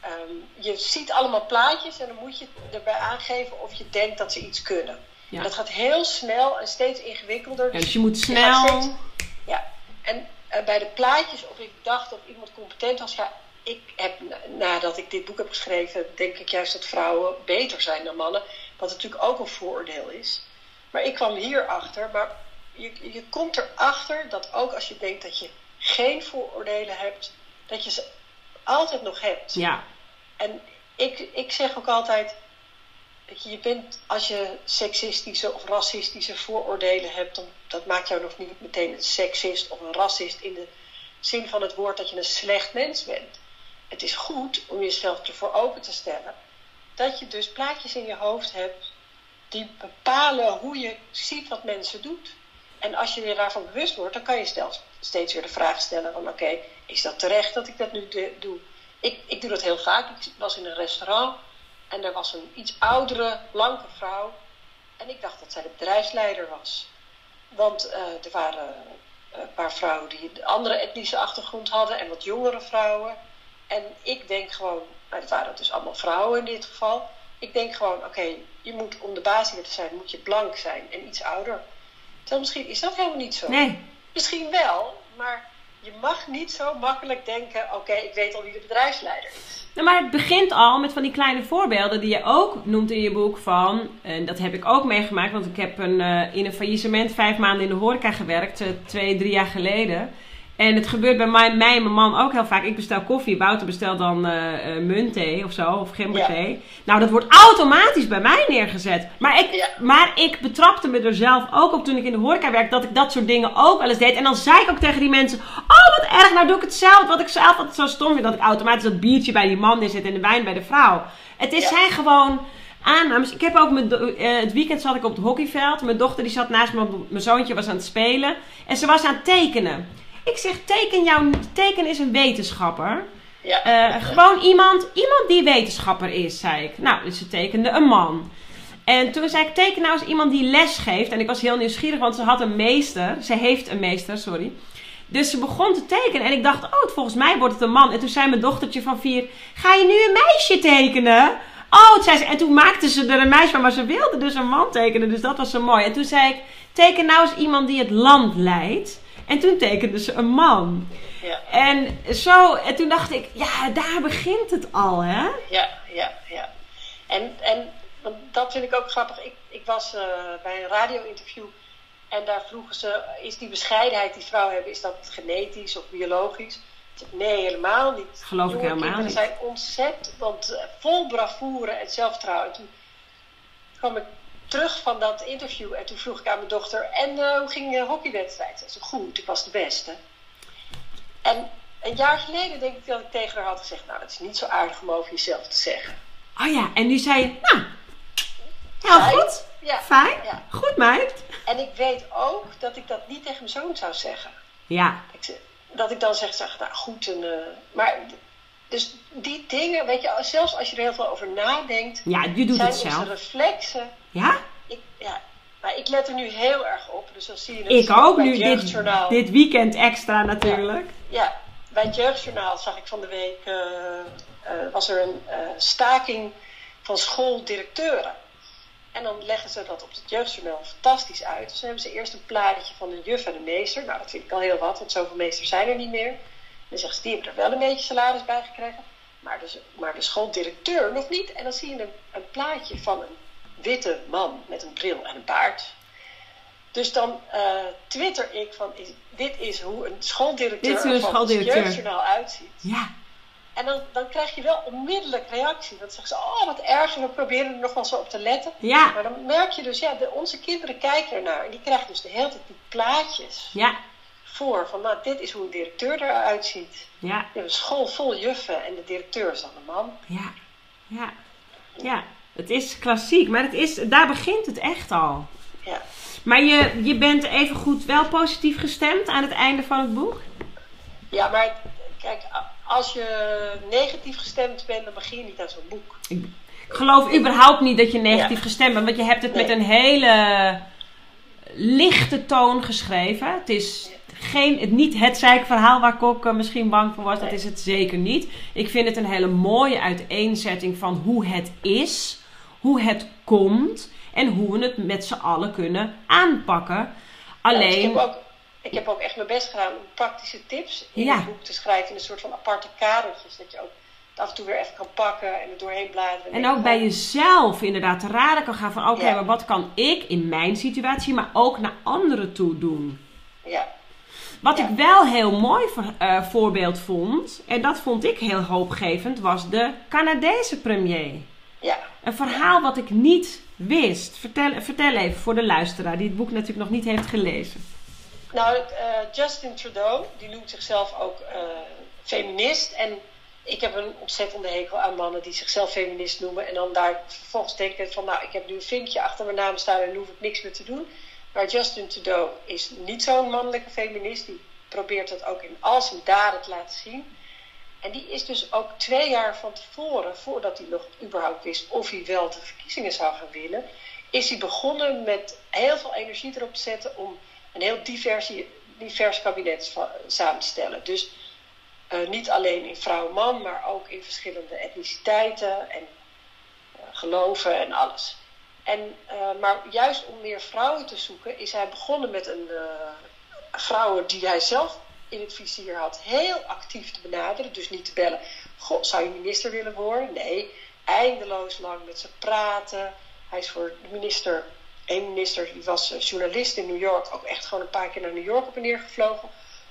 Ehm, je ziet allemaal plaatjes en dan moet je erbij aangeven of je denkt dat ze iets kunnen. Ja. Dat gaat heel snel en steeds ingewikkelder. Ja, dus je moet je snel. steeds- Ja, en eh, bij de plaatjes of ik dacht dat iemand competent was, ja, ik heb na- nadat ik dit boek heb geschreven, denk ik juist dat vrouwen beter zijn dan mannen. Wat natuurlijk ook een vooroordeel is. Maar ik kwam hierachter, maar je, je komt erachter dat ook als je denkt dat je geen vooroordelen hebt, dat je ze altijd nog hebt. Ja, En ik, ik zeg ook altijd, je, bent, als je seksistische of racistische vooroordelen hebt, dan dat maakt jou nog niet meteen een seksist of een racist in de zin van het woord dat je een slecht mens bent. Het is goed om jezelf ervoor open te stellen dat je dus plaatjes in je hoofd hebt die bepalen hoe je ziet wat mensen doet. En als je je daarvan bewust wordt, dan kan je stel- steeds weer de vraag stellen van oké, is dat terecht dat ik dat nu doe? Ik, ik doe dat heel vaak. Ik was in een restaurant en er was een iets oudere, blanke vrouw. En ik dacht dat zij de bedrijfsleider was. Want eh, er waren eh, een paar vrouwen die een andere etnische achtergrond hadden en wat jongere vrouwen. En ik denk gewoon, nou, het waren dus allemaal vrouwen in dit geval. Ik denk gewoon, oké, je moet om de hier te zijn, moet je blank zijn en iets ouder. Terwijl misschien is dat helemaal niet zo. nee. Misschien wel, maar je mag niet zo makkelijk denken, oké, ik weet al wie de bedrijfsleider is. Nou, maar het begint al met van die kleine voorbeelden die je ook noemt in je boek van, en dat heb ik ook meegemaakt, want ik heb een, eh, in een faillissement vijf maanden in de horeca gewerkt, eh, twee, drie jaar geleden. En het gebeurt bij mij, mij en mijn man ook heel vaak. Ik bestel koffie, Wouter bestelt dan uh, muntthee of zo, of gemberthee. Nou, dat wordt automatisch bij mij neergezet. Maar ik, maar ik betrapte me er zelf ook op toen ik in de horeca werkte, dat ik dat soort dingen ook wel eens deed. En dan zei ik ook tegen die mensen, oh wat erg, nou doe ik het zelf. Wat ik zelf altijd zo stom vind, dat ik automatisch dat biertje bij die man neerzet en de wijn bij de vrouw. Het is, zijn gewoon aannames. Ik heb ook mijn, uh, het weekend zat ik op het hockeyveld. Mijn dochter die zat naast me, mijn zoontje was aan het spelen. En ze was aan het tekenen. Ik zeg, teken, jouw, teken is een wetenschapper. Ja. Uh, gewoon iemand, iemand die wetenschapper is, zei ik. Nou, dus ze tekende een man. En toen zei ik, teken nou eens iemand die les geeft. En ik was heel nieuwsgierig, want ze had een meester. Ze heeft een meester, sorry. Dus ze begon te tekenen. En ik dacht, oh, volgens mij wordt het een man. En toen zei mijn dochtertje van vier, ga je nu een meisje tekenen? Oh, zei ze. En toen maakte ze er een meisje van, maar ze wilde dus een man tekenen. Dus dat was zo mooi. En toen zei ik, teken nou eens iemand die het land leidt. En toen tekende ze een man. Ja. En zo, en toen dacht ik, ja, daar begint het al, hè? Ja, ja, ja. En, en dat vind ik ook grappig. Ik, ik was uh, bij een radio-interview en daar vroegen ze: is die bescheidenheid die vrouwen hebben, is dat genetisch of biologisch? Nee, helemaal niet. Geloof ik helemaal niet. Ze zijn ontzettend, want eh, vol bravoure en zelfvertrouwen. En toen kwam ik terug van dat interview en toen vroeg ik aan mijn dochter: En uh, hoe ging je hockeywedstrijd? Ze zei: Goed, ik was de beste. En een jaar geleden denk ik dat ik tegen haar had gezegd: Nou, het is niet zo aardig om over jezelf te zeggen. Oh ja, en nu zei je: Nou, heel goed. Ja. Fijn. Ja. Goed, meid. En ik weet ook dat ik dat niet tegen mijn zoon zou zeggen. Ja. Ik, dat ik dan zeg, zeg nou goed. En, uh, maar dus die dingen, weet je, zelfs als je er heel veel over nadenkt. Ja, je doet zijn het zelf. reflexen. Ja? Ik, ja. Maar ik let er nu heel erg op. Dus dan zie je het Ik ook nu, dit, dit weekend extra natuurlijk. Ja, ja, bij het Jeugdjournaal zag ik van de week, uh, uh, was er een staking van schooldirecteuren. En dan leggen ze dat op het jeugdjournaal fantastisch uit. Dus dan hebben ze eerst een plaatje van een juf en een meester. Nou, dat vind ik al heel wat, want zoveel meesters zijn er niet meer. Dan zeggen ze, die hebben er wel een beetje salaris bij gekregen. Maar de, maar de schooldirecteur nog niet. En dan zie je een, een plaatje van een witte man met een bril en een baard. Dus dan uh, twitter ik van, dit is hoe een schooldirecteur, dit is van schooldirecteur. het jeugdjournaal uitziet. Ja. En dan, dan krijg je wel onmiddellijk reactie. Dan zeggen ze, oh wat erg, we proberen er nog wel zo op te letten. Ja. Maar dan merk je dus, ja, de, onze kinderen kijken ernaar. En die krijgen dus de hele tijd die plaatjes ja. voor. Van, nou, dit is hoe een directeur eruit ziet. Ja. Je hebt een school vol juffen en de directeur is dan een man. Ja, ja, ja. Het is klassiek, maar het is, daar begint het echt al. Ja. Maar je, je bent even goed wel positief gestemd aan het einde van het boek? Ja, maar kijk, als je negatief gestemd bent, dan begin je niet aan zo'n boek. Ik geloof überhaupt niet dat je negatief gestemd bent, want je hebt het met een hele lichte toon geschreven. Het is geen, het, niet het zeikverhaal waar Kok uh, misschien bang voor was. Dat is het zeker niet. Ik vind het een hele mooie uiteenzetting van hoe het is, hoe het komt en hoe we het met z'n allen kunnen aanpakken. Alleen. Ik heb ook echt mijn best gedaan om praktische tips in het boek te schrijven. In een soort van aparte kadertjes. Dat je ook af en toe weer even kan pakken en er doorheen bladeren. En, ook bij jezelf inderdaad te raden kan gaan van... Oké, maar wat kan ik in mijn situatie, maar ook naar anderen toe doen? Ja. Wat ik wel heel mooi uh, voorbeeld vond, en dat vond ik heel hoopgevend, was de Canadese premier. Ja. Een verhaal wat ik niet wist. Vertel, vertel even voor de luisteraar die het boek natuurlijk nog niet heeft gelezen. Nou, uh, Justin Trudeau, die noemt zichzelf ook uh, feminist. En ik heb een ontzettende hekel aan mannen die zichzelf feminist noemen. En dan daar vervolgens denken van, nou, ik heb nu een vinkje achter mijn naam staan en dan hoef ik niks meer te doen. Maar Justin Trudeau is niet zo'n mannelijke feminist. Die probeert dat ook in al zijn daden te laten zien. En die is dus ook twee jaar van tevoren, voordat hij nog überhaupt wist of hij wel de verkiezingen zou gaan winnen, is hij begonnen met heel veel energie erop te zetten om een heel diversie, divers kabinet samenstellen. Dus uh, niet alleen in vrouw-man, maar ook in verschillende etniciteiten en uh, geloven en alles. En, uh, maar juist om meer vrouwen te zoeken, is hij begonnen met een vrouwen die hij zelf in het vizier had, heel actief te benaderen. Dus niet te bellen, goh, zou je minister willen worden? Nee, eindeloos lang met ze praten. Hij is voor de minister een minister die was eh, journalist in New York, ook echt gewoon een paar keer naar New York op en neer gevlogen.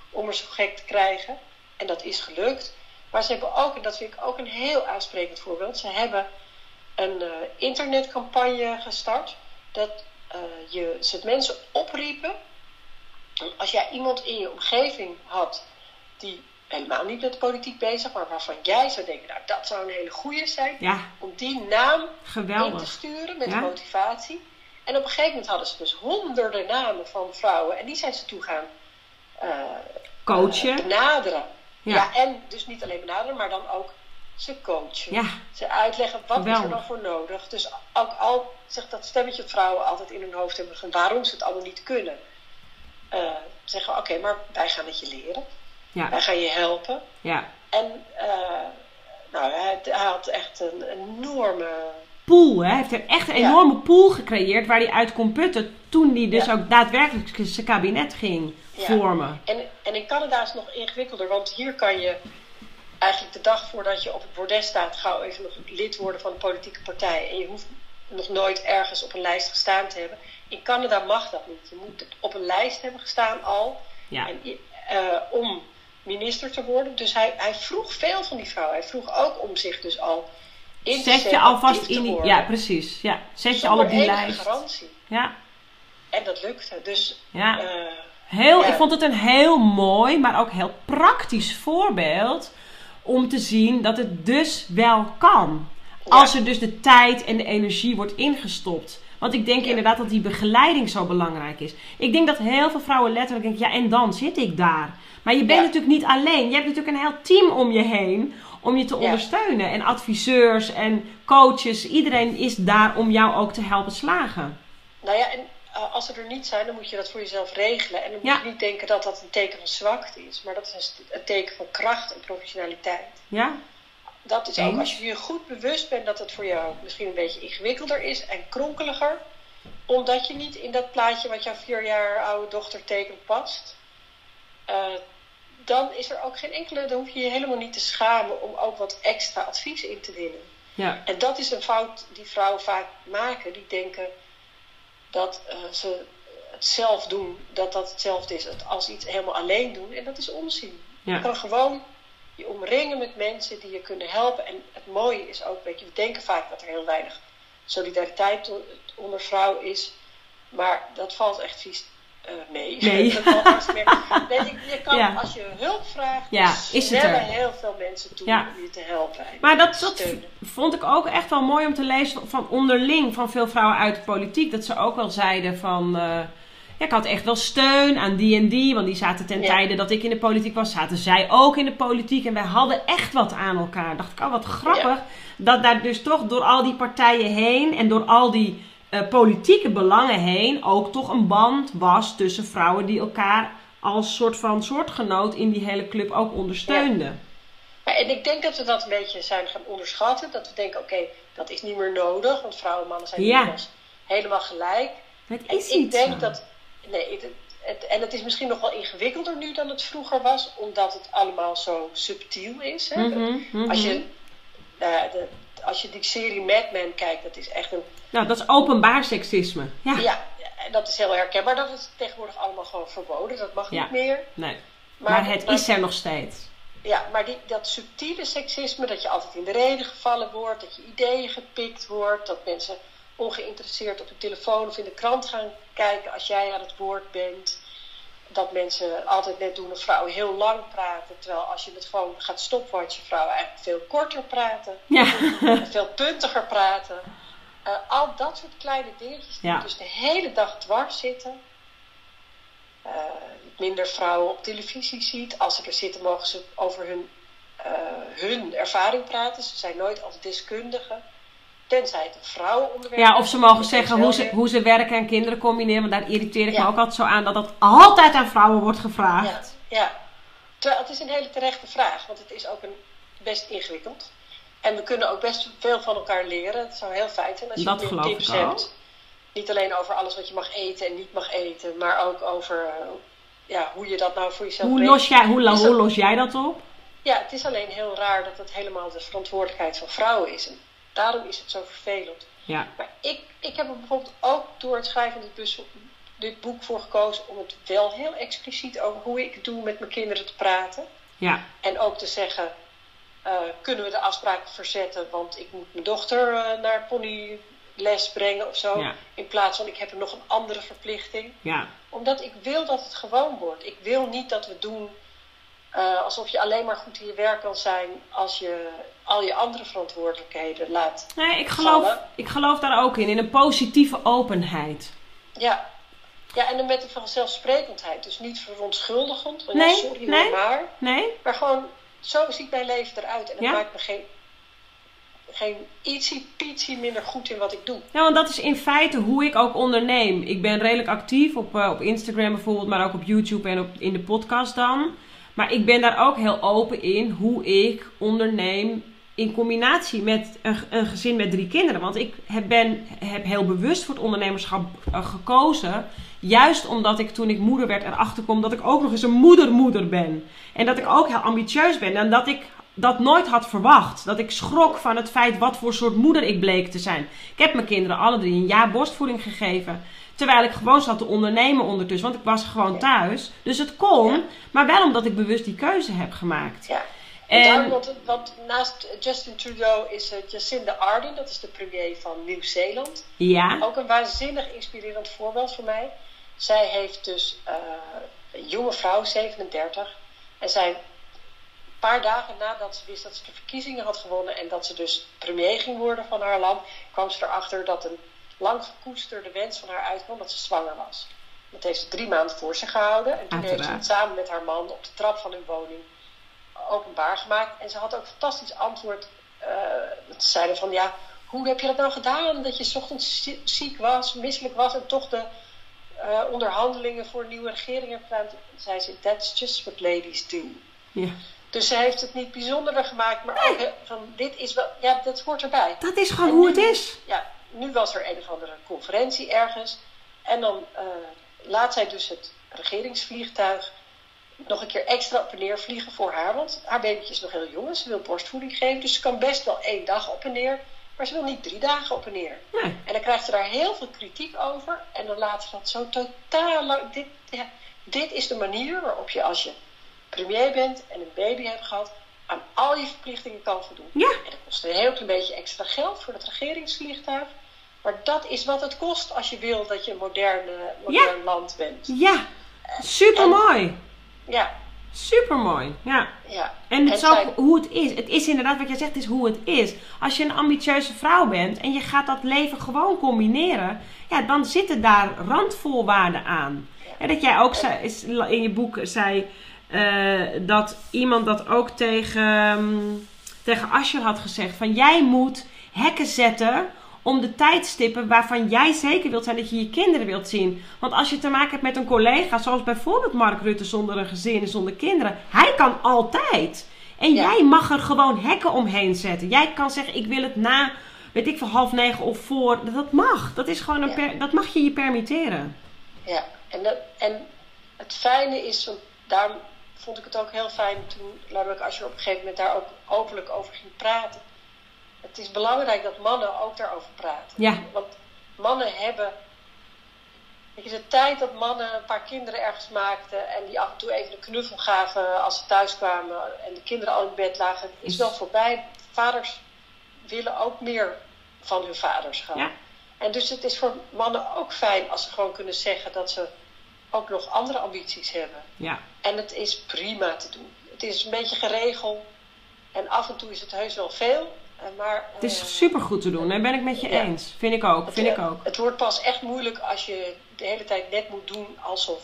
om er zo gek te krijgen. En dat is gelukt. Maar ze hebben ook, en dat vind ik ook een heel aansprekend voorbeeld, ze hebben een uh, internetcampagne gestart. Dat uh, je, ze het mensen opriepen. Als jij iemand in je omgeving had die helemaal niet met de politiek bezig, maar waarvan jij zou denken, nou dat zou een hele goede zijn, Ja, om die naam in geweldig. te sturen met Ja. motivatie. En op een gegeven moment hadden ze dus honderden namen van vrouwen en die zijn ze toe gaan eh, Coachen. eh, benaderen. Ja. Ja. en dus niet alleen benaderen, maar dan ook ze coachen. Ja, Ze uitleggen wat is er dan voor nodig. Dus ook al zegt dat stemmetje dat vrouwen altijd in hun hoofd hebben waarom ze het allemaal niet kunnen. Eh, zeggen we, oké, maar wij gaan het je leren. ja, Wij gaan je helpen. ja. En eh, nou, hij, hij had echt een enorme Pool, hè. Hij heeft er echt een Ja. enorme pool gecreëerd waar hij uit kon putten toen hij dus Ja. ook daadwerkelijk zijn kabinet ging Ja. vormen. En, en in Canada is het nog ingewikkelder, want hier kan je eigenlijk de dag voordat je op het bordes staat, gauw even nog lid worden van een politieke partij. En je hoeft nog nooit ergens op een lijst gestaan te hebben. In Canada mag dat niet. Je moet op een lijst hebben gestaan al Ja, en, eh, om minister te worden. Dus hij, hij vroeg veel van die vrouwen. Hij vroeg ook om zich dus al in te zet je zetten, alvast actief te in die... Ja, precies. Ja, zet je al op die lijst. garantie. Ja, En dat lukte. Dus ja. eh, Heel, Ja. Ik vond het een heel mooi, maar ook heel praktisch voorbeeld om te zien dat het dus wel kan. Als er dus de tijd en de energie wordt ingestopt. Want ik denk Ja. inderdaad dat die begeleiding zo belangrijk is. Ik denk dat heel veel vrouwen letterlijk denken, ja en dan zit ik daar. Maar je bent Ja. natuurlijk niet alleen. Je hebt natuurlijk een heel team om je heen om je te Ja. ondersteunen. En adviseurs en coaches. Iedereen is daar om jou ook te helpen slagen. Nou ja, en eh, als ze er niet zijn, dan moet je dat voor jezelf regelen. En dan moet je niet denken dat dat een teken van zwakte is, maar dat is een teken van kracht en professionaliteit. Ja? Dat is ook als je je goed bewust bent dat het voor jou misschien een beetje ingewikkelder is en kronkeliger, omdat je niet in dat plaatje wat jouw vier jaar oude dochter tekent past. eh, dan is er ook geen enkele, dan hoef je je helemaal niet te schamen om ook wat extra advies in te winnen. Ja. En dat is een fout die vrouwen vaak maken. Die denken dat eh, ze het zelf doen, dat dat hetzelfde is als iets helemaal alleen doen. En dat is onzin. Ja. Je kan gewoon je omringen met mensen die je kunnen helpen. En het mooie is ook, weet je, we denken vaak dat er heel weinig solidariteit onder vrouwen is. Maar dat valt echt vies eh, mee. Nee. *laughs* dat valt hartstikke mee. Nee, je, kan, Ja. als je hulp vraagt, Ja, is het er. heel veel mensen toe Ja. om je te helpen. en Maar dat, vond ik ook echt wel mooi om te lezen van onderling van veel vrouwen uit de politiek. Dat ze ook wel zeiden van. eh, ja, ik had echt wel steun aan die en die. Want die zaten ten Ja. tijde dat ik in de politiek was, zaten zij ook in de politiek. En wij hadden echt wat aan elkaar. Dacht ik, oh wat grappig. Dat daar dus toch door al die partijen heen en door al die eh, politieke belangen heen ook toch een band was tussen vrouwen die elkaar als soort van soortgenoot in die hele club ook ondersteunden. Ja, en ik denk dat we dat een beetje zijn gaan onderschatten. Dat we denken, oké, dat is niet meer nodig, want vrouwen en mannen zijn Ja. helemaal gelijk. Het En is ik niet denk zo. dat, nee, het, het- en het is misschien nog wel ingewikkelder nu dan het vroeger was, omdat het allemaal zo subtiel is. Hè? Mhm, mhm. Als, je, ja, de, als je die serie Mad Men kijkt, dat is echt een. Nou, dat is openbaar seksisme. Ja. Ja, dat is heel herkenbaar. Dat is tegenwoordig allemaal gewoon verboden. Dat mag Ja. niet meer. Nee. Maar, het is er nog steeds. Ja, maar die, dat subtiele seksisme, dat je altijd in de reden gevallen wordt, dat je ideeën gepikt wordt, dat mensen ongeïnteresseerd op de telefoon of in de krant gaan kijken als jij aan het woord bent. Dat mensen altijd net doen of vrouwen heel lang praten, terwijl als je het gewoon gaat stopwatchen, vrouwen eigenlijk veel korter praten, Ja. *laughs* veel puntiger praten. Eh, al dat soort kleine dingetjes die Ja. dus de hele dag dwars zitten. Eh, minder vrouwen op televisie ziet. Als ze er zitten, mogen ze over hun, eh, hun ervaring praten. Ze zijn nooit als deskundigen. Tenzij het een vrouwenonderwerp ja, of ze mogen zeggen hoe ze, hoe ze werken en kinderen combineren. Want daar irriteer ik me ook altijd zo aan dat dat altijd aan vrouwen wordt gevraagd. Ja, ja. Terwijl het is een hele terechte vraag, want het is ook een, best ingewikkeld. En we kunnen ook best veel van elkaar leren. Het zou heel fijn zijn als je Dat meer tips hebt. Niet alleen over alles wat je mag eten en niet mag eten, maar ook over eh, ja, hoe je dat nou voor jezelf Hoe, los jij, hoe, los jij dat op? Ja, het is alleen heel raar dat het helemaal de verantwoordelijkheid van vrouwen is. En daarom is het zo vervelend. Ja. Maar ik, ik heb er bijvoorbeeld ook door het schrijven van dit bus- dit boek voor gekozen om het wel heel expliciet over hoe ik het doe met mijn kinderen te praten. Ja. En ook te zeggen, uh, kunnen we de afspraak verzetten, want ik moet mijn dochter uh, naar ponyles brengen of zo. Ja. In plaats van ik heb er nog een andere verplichting. Ja. Omdat ik wil dat het gewoon wordt. Ik wil niet dat we doen uh, alsof je alleen maar goed in je werk kan zijn als je al je andere verantwoordelijkheden laat. Nee, ik geloof, vallen. ik geloof daar ook in, in een positieve openheid. Ja. Ja, en dan met een vanzelfsprekendheid. Dus niet verontschuldigend. Van, Nee, ja, sorry nee. maar. Nee? Maar gewoon, zo ziet mijn leven eruit. En het Ja? maakt me geen, geen ietsie pietsie minder goed in wat ik doe. Ja, want dat is in feite hoe ik ook onderneem. Ik ben redelijk actief op, eh, op Instagram bijvoorbeeld, maar ook op YouTube en op, in de podcast dan. Maar ik ben daar ook heel open in hoe ik onderneem in combinatie met een, een gezin met drie kinderen. Want ik heb, ben, heb heel bewust voor het ondernemerschap eh, gekozen. Juist omdat ik toen ik moeder werd erachter kom dat ik ook nog eens een moedermoeder ben. En dat ik ook heel ambitieus ben. En dat ik dat nooit had verwacht. Dat ik schrok van het feit wat voor soort moeder ik bleek te zijn. Ik heb mijn kinderen alle drie een jaar borstvoeding gegeven. Terwijl ik gewoon zat te ondernemen ondertussen. Want ik was gewoon thuis. Dus het kon. Maar wel omdat ik bewust die keuze heb gemaakt. Ja. En... Want, want naast Justin Trudeau is uh, Jacinda Ardern, dat is de premier van Nieuw-Zeeland. ja, Ook een waanzinnig inspirerend voorbeeld voor mij. Zij heeft dus uh, een jonge vrouw, 37. En zij, een paar dagen nadat ze wist dat ze de verkiezingen had gewonnen en dat ze dus premier ging worden van haar land, kwam ze erachter dat een lang gekoesterde wens van haar uitkwam dat ze zwanger was. Dat heeft ze drie maanden voor zich gehouden. En toen heeft ze het samen met haar man op de trap van hun woning openbaar gemaakt. En ze had ook een fantastisch antwoord. Uh, ze zeiden van ja, hoe heb je dat nou gedaan? Dat je 's ochtends zie- ziek was, misselijk was en toch de uh, onderhandelingen voor een nieuwe regering hebt gedaan. Zei ze, that's just what ladies do. ja. Dus ze heeft het niet bijzonderder gemaakt, maar ook van dit is wel, ja, dat hoort erbij. dat is gewoon hoe het is. Ja, nu was er een of andere conferentie ergens. En dan uh, laat zij dus het regeringsvliegtuig nog een keer extra op en neer vliegen voor haar. Want haar babytje is nog heel jong en ze wil borstvoeding geven. Dus ze kan best wel één dag op en neer. Maar ze wil niet drie dagen op en neer. Nee. En dan krijgt ze daar heel veel kritiek over. En dan laat ze dat zo totaal lang. Dit, ja, dit is de manier waarop je als je premier bent en een baby hebt gehad. aan al je verplichtingen kan voldoen. Ja. En dat kost een heel klein beetje extra geld voor het regeringsvliegtuig. Maar dat is wat het kost als je wil dat je een moderne, modern land bent. Ja, super mooi. Ja, Super mooi. Ja. ja. En het is En ook zij- hoe het is. Het is inderdaad wat jij zegt, is hoe het is. Als je een ambitieuze vrouw bent en je gaat dat leven gewoon combineren, ja, dan zitten daar randvoorwaarden aan. En dat jij ook zei, is- in je boek zei eh, dat iemand dat ook tegen, ehm, tegen Asher had gezegd: van jij moet hekken zetten om de tijdstippen waarvan jij zeker wilt zijn dat je je kinderen wilt zien. Want als je te maken hebt met een collega, zoals bijvoorbeeld Mark Rutte zonder een gezin en zonder kinderen, hij kan altijd. En Ja. jij mag er gewoon hekken omheen zetten. Jij kan zeggen: ik wil het na, weet ik veel, half negen of voor. Dat mag. Dat, is gewoon een Ja. per- dat mag je je permitteren. Ja, en, dat, en het fijne is, want daarom vond ik het ook heel fijn toen Lodewijk Asscher op een gegeven moment daar ook openlijk over ging praten. Het is belangrijk dat mannen ook daarover praten. Ja. Want mannen hebben. Weet je, de tijd dat mannen een paar kinderen ergens maakten en die af en toe even een knuffel gaven als ze thuis kwamen en de kinderen al in bed lagen, is wel voorbij. Vaders willen ook meer van hun vaderschap. Ja. En dus het is voor mannen ook fijn als ze gewoon kunnen zeggen dat ze ook nog andere ambities hebben. Ja. En het is prima te doen. Het is een beetje geregeld. En af en toe is het heus wel veel. Eh, Maar, Het is eh, super goed te doen. Daar ben ik met je Ja. eens. Vind ik ook. het, Vind ik eh, ook. Het wordt pas echt moeilijk als je de hele tijd net moet doen alsof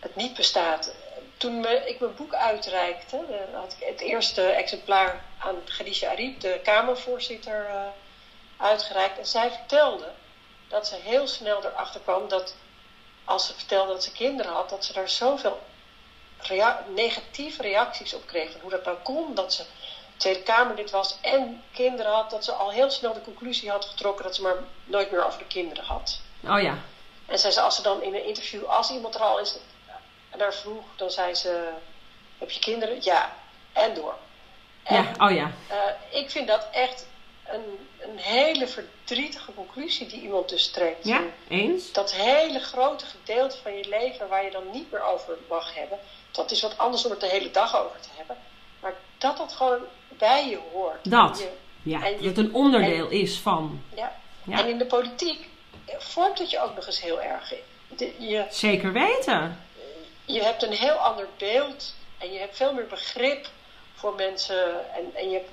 het niet bestaat. Toen me, ik mijn boek uitreikte, had ik het eerste exemplaar aan Khadija Ariep, de Kamervoorzitter, uitgereikt. En zij vertelde dat ze heel snel erachter kwam dat als ze vertelde dat ze kinderen had, dat ze daar zoveel rea- negatieve reacties op kreeg. Van hoe dat nou kon, dat ze Tweede Kamerlid was en kinderen had, dat ze al heel snel de conclusie had getrokken dat ze maar nooit meer over de kinderen had. Oh ja. En zei ze, als ze dan in een interview, als iemand er al is, naar vroeg, dan zei ze: Heb je kinderen? Ja. En door. En Ja. Oh ja. eh, ik vind dat echt. een, een hele verdrietige conclusie die iemand dus trekt. Ja, eens. Dat hele grote gedeelte van je leven waar je dan niet meer over mag hebben, dat is wat anders om het de hele dag over te hebben. Maar dat dat gewoon bij je hoort. Dat. Je- Ja, En dat het een onderdeel is van. ja. Ja. En in de politiek eh, vormt het je ook nog eens heel erg. De- je, Zeker weten. je hebt een heel ander beeld en je hebt veel meer begrip voor mensen en, en je hebt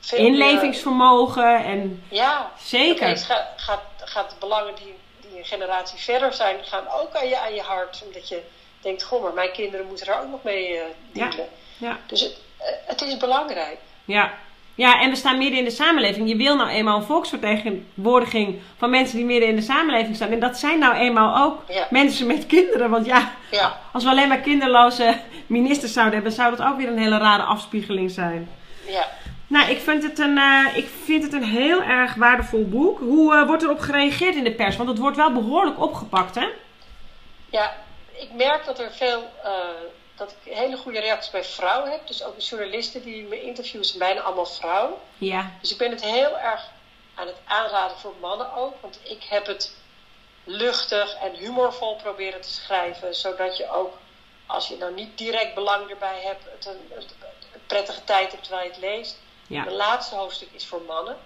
veel Inlevingsvermogen en ja, zeker. gaat, gaat, gaat de belangen die, die een generatie verder zijn, gaan ook aan je, aan je hart. Omdat je denkt, goh, maar mijn kinderen moeten daar ook nog mee eh Ja. dealen. Ja. Dus het, eh, het is belangrijk. Ja. ja, en we staan midden in de samenleving. Je wil nou eenmaal een volksvertegenwoordiging van mensen die midden in de samenleving staan. En dat zijn nou eenmaal ook Ja. mensen met kinderen. Want ja, Ja, als we alleen maar kinderloze ministers zouden hebben, zou dat ook weer een hele rare afspiegeling zijn. ja. Nou, ik vind het een, eh, ik vind het een heel erg waardevol boek. Hoe eh, wordt erop gereageerd in de pers? Want het wordt wel behoorlijk opgepakt, hè? Ja, ik merk dat er veel, eh, dat ik hele goede reacties bij vrouwen heb. Dus ook de journalisten die me interviewen zijn bijna allemaal vrouwen. Ja. Dus ik ben het heel erg aan het aanraden voor mannen ook. Want ik heb het luchtig en humorvol proberen te schrijven. Zodat je ook, als je nou niet direct belang erbij hebt, het een, het- een prettige tijd hebt terwijl je het leest. Ja. Mijn laatste hoofdstuk is voor mannen.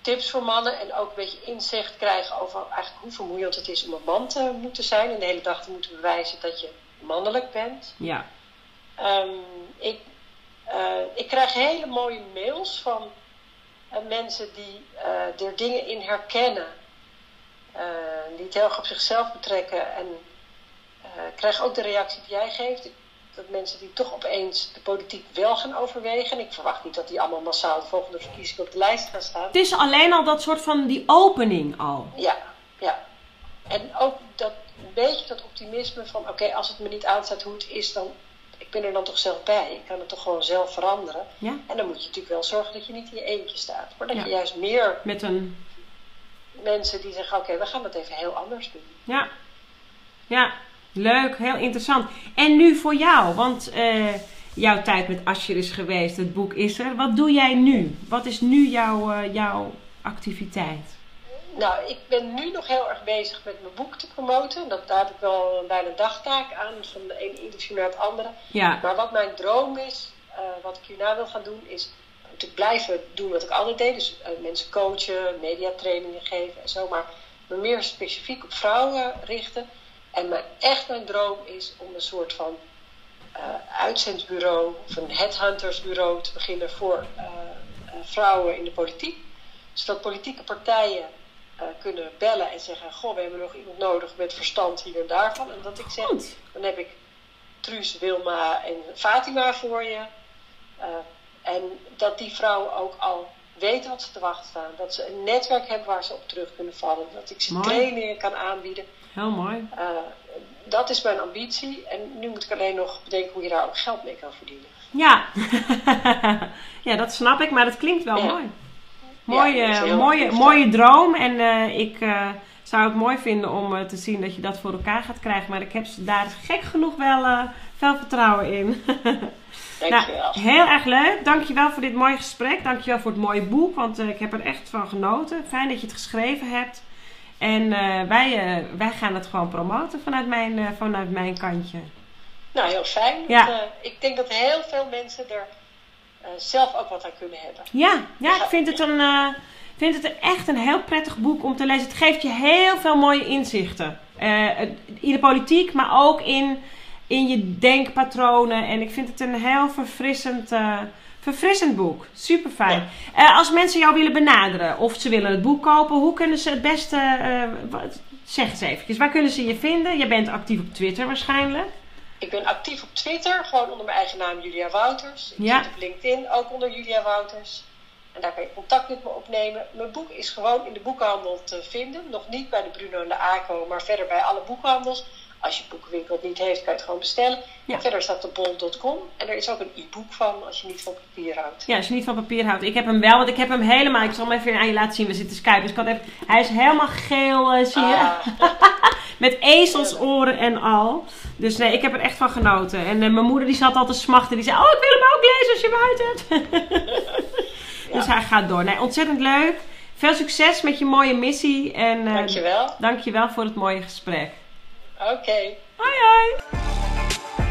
Tips voor mannen en ook een beetje inzicht krijgen over eigenlijk hoe vermoeiend het is om een man te moeten zijn. En de hele dag te moeten bewijzen dat je mannelijk bent. Ja. Ehm, ik, eh, ik krijg hele mooie mails van eh, mensen die eh, er dingen in herkennen. die het heel erg op zichzelf betrekken. En ik krijg ook de reactie die jij geeft. Dat mensen die toch opeens de politiek wel gaan overwegen. En ik verwacht niet dat die allemaal massaal de volgende verkiezingen op de lijst gaan staan. Het is alleen al dat soort van die opening al. Ja, ja. En ook dat een beetje dat optimisme van oké, als het me niet aanstaat hoe het is, dan ik ben er dan toch zelf bij. Ik kan het toch gewoon zelf veranderen. Ja. En dan moet je natuurlijk wel zorgen dat je niet in je eentje staat. Maar dat Ja. je juist meer Met een. mensen die zeggen oké, we gaan dat even heel anders doen. Ja. Ja. Leuk, heel interessant. En nu voor jou, want eh, jouw tijd met Ascher is geweest, het boek is er. Wat doe jij nu? Wat is nu jouw, eh, jouw activiteit? Nou, ik ben nu nog heel erg bezig met mijn boek te promoten. Dat, daar heb ik wel een bijna dagtaak aan, van de ene interview naar het andere. Ja. Maar wat mijn droom is, eh, wat ik hierna wil gaan doen, is natuurlijk blijven doen wat ik altijd deed. Dus eh, mensen coachen, mediatrainingen geven en zo. Maar me meer specifiek op vrouwen richten. En mijn, echt mijn droom is om een soort van eh uitzendbureau of een headhuntersbureau te beginnen voor vrouwen in de politiek. Zodat politieke partijen eh, kunnen bellen en zeggen: Goh, we hebben nog iemand nodig met verstand hier en daarvan. En dat ik zeg: Goed. dan heb ik Truus, Wilma en Fatima voor je. Eh, en dat die vrouwen ook al weten wat ze te wachten staan. Dat ze een netwerk hebben waar ze op terug kunnen vallen. Dat ik ze Mooi. trainingen kan aanbieden. Heel mooi. Eh, dat is mijn ambitie. En nu moet ik alleen nog bedenken hoe je daar ook geld mee kan verdienen. Ja. *laughs* ja, dat snap ik, maar dat klinkt wel Ja. mooi. Mooie, Ja, heel mooie, goed. mooie droom. En eh, ik eh, zou het mooi vinden om eh, te zien dat je dat voor elkaar gaat krijgen. Maar ik heb daar gek genoeg wel eh, veel vertrouwen in. *laughs* Dankjewel. Nou, heel erg leuk. Dankjewel voor dit mooie gesprek. Dankjewel voor het mooie boek, want eh, ik heb er echt van genoten. Fijn dat je het geschreven hebt. En eh, wij, eh, wij gaan het gewoon promoten vanuit mijn, eh, vanuit mijn kantje. Nou, heel fijn. Ja. Want, eh, ik denk dat heel veel mensen er eh, zelf ook wat aan kunnen hebben. Ja, ja ik vind het, een, eh, vind het echt een heel prettig boek om te lezen. Het geeft je heel veel mooie inzichten. Eh, in de politiek, maar ook in, in je denkpatronen. En ik vind het een heel verfrissend, eh, verfrissend boek. Super fijn. Eh, als mensen jou willen benaderen of ze willen het boek kopen, hoe kunnen ze het beste. eh, wat- zeg eens eventjes, waar kunnen ze je vinden? Je bent actief op Twitter waarschijnlijk. Ik ben actief op Twitter, gewoon onder mijn eigen naam Julia Wouters. Ik Ja. zit op LinkedIn, ook onder Julia Wouters. En daar kan je contact met me opnemen. Mijn boek is gewoon in de boekhandel te vinden. Nog niet bij de Bruno en de ACO, maar verder bij alle boekhandels. Als je boekenwinkel het niet heeft, kan je het gewoon bestellen. Ja. Verder staat op bol.com. En er is ook een e-book van, als je niet van papier houdt. Ja, als je niet van papier houdt. Ik heb hem wel, want ik heb hem helemaal. Ik zal hem even aan je laten zien. We zitten skypen. Dus ik had even, hij is helemaal geel, eh, zie je. Ah, *laughs* Met ezelsoren en al. Dus nee, ik heb er echt van genoten. En eh, mijn moeder die zat altijd te smachten. Die zei, oh ik wil hem ook lezen als je hem uit hebt. *laughs* Dus hij gaat door. Nee, ontzettend leuk. Veel succes met je mooie missie. En, uh, dankjewel. Dankjewel voor het mooie gesprek. Okay. Bye. bye.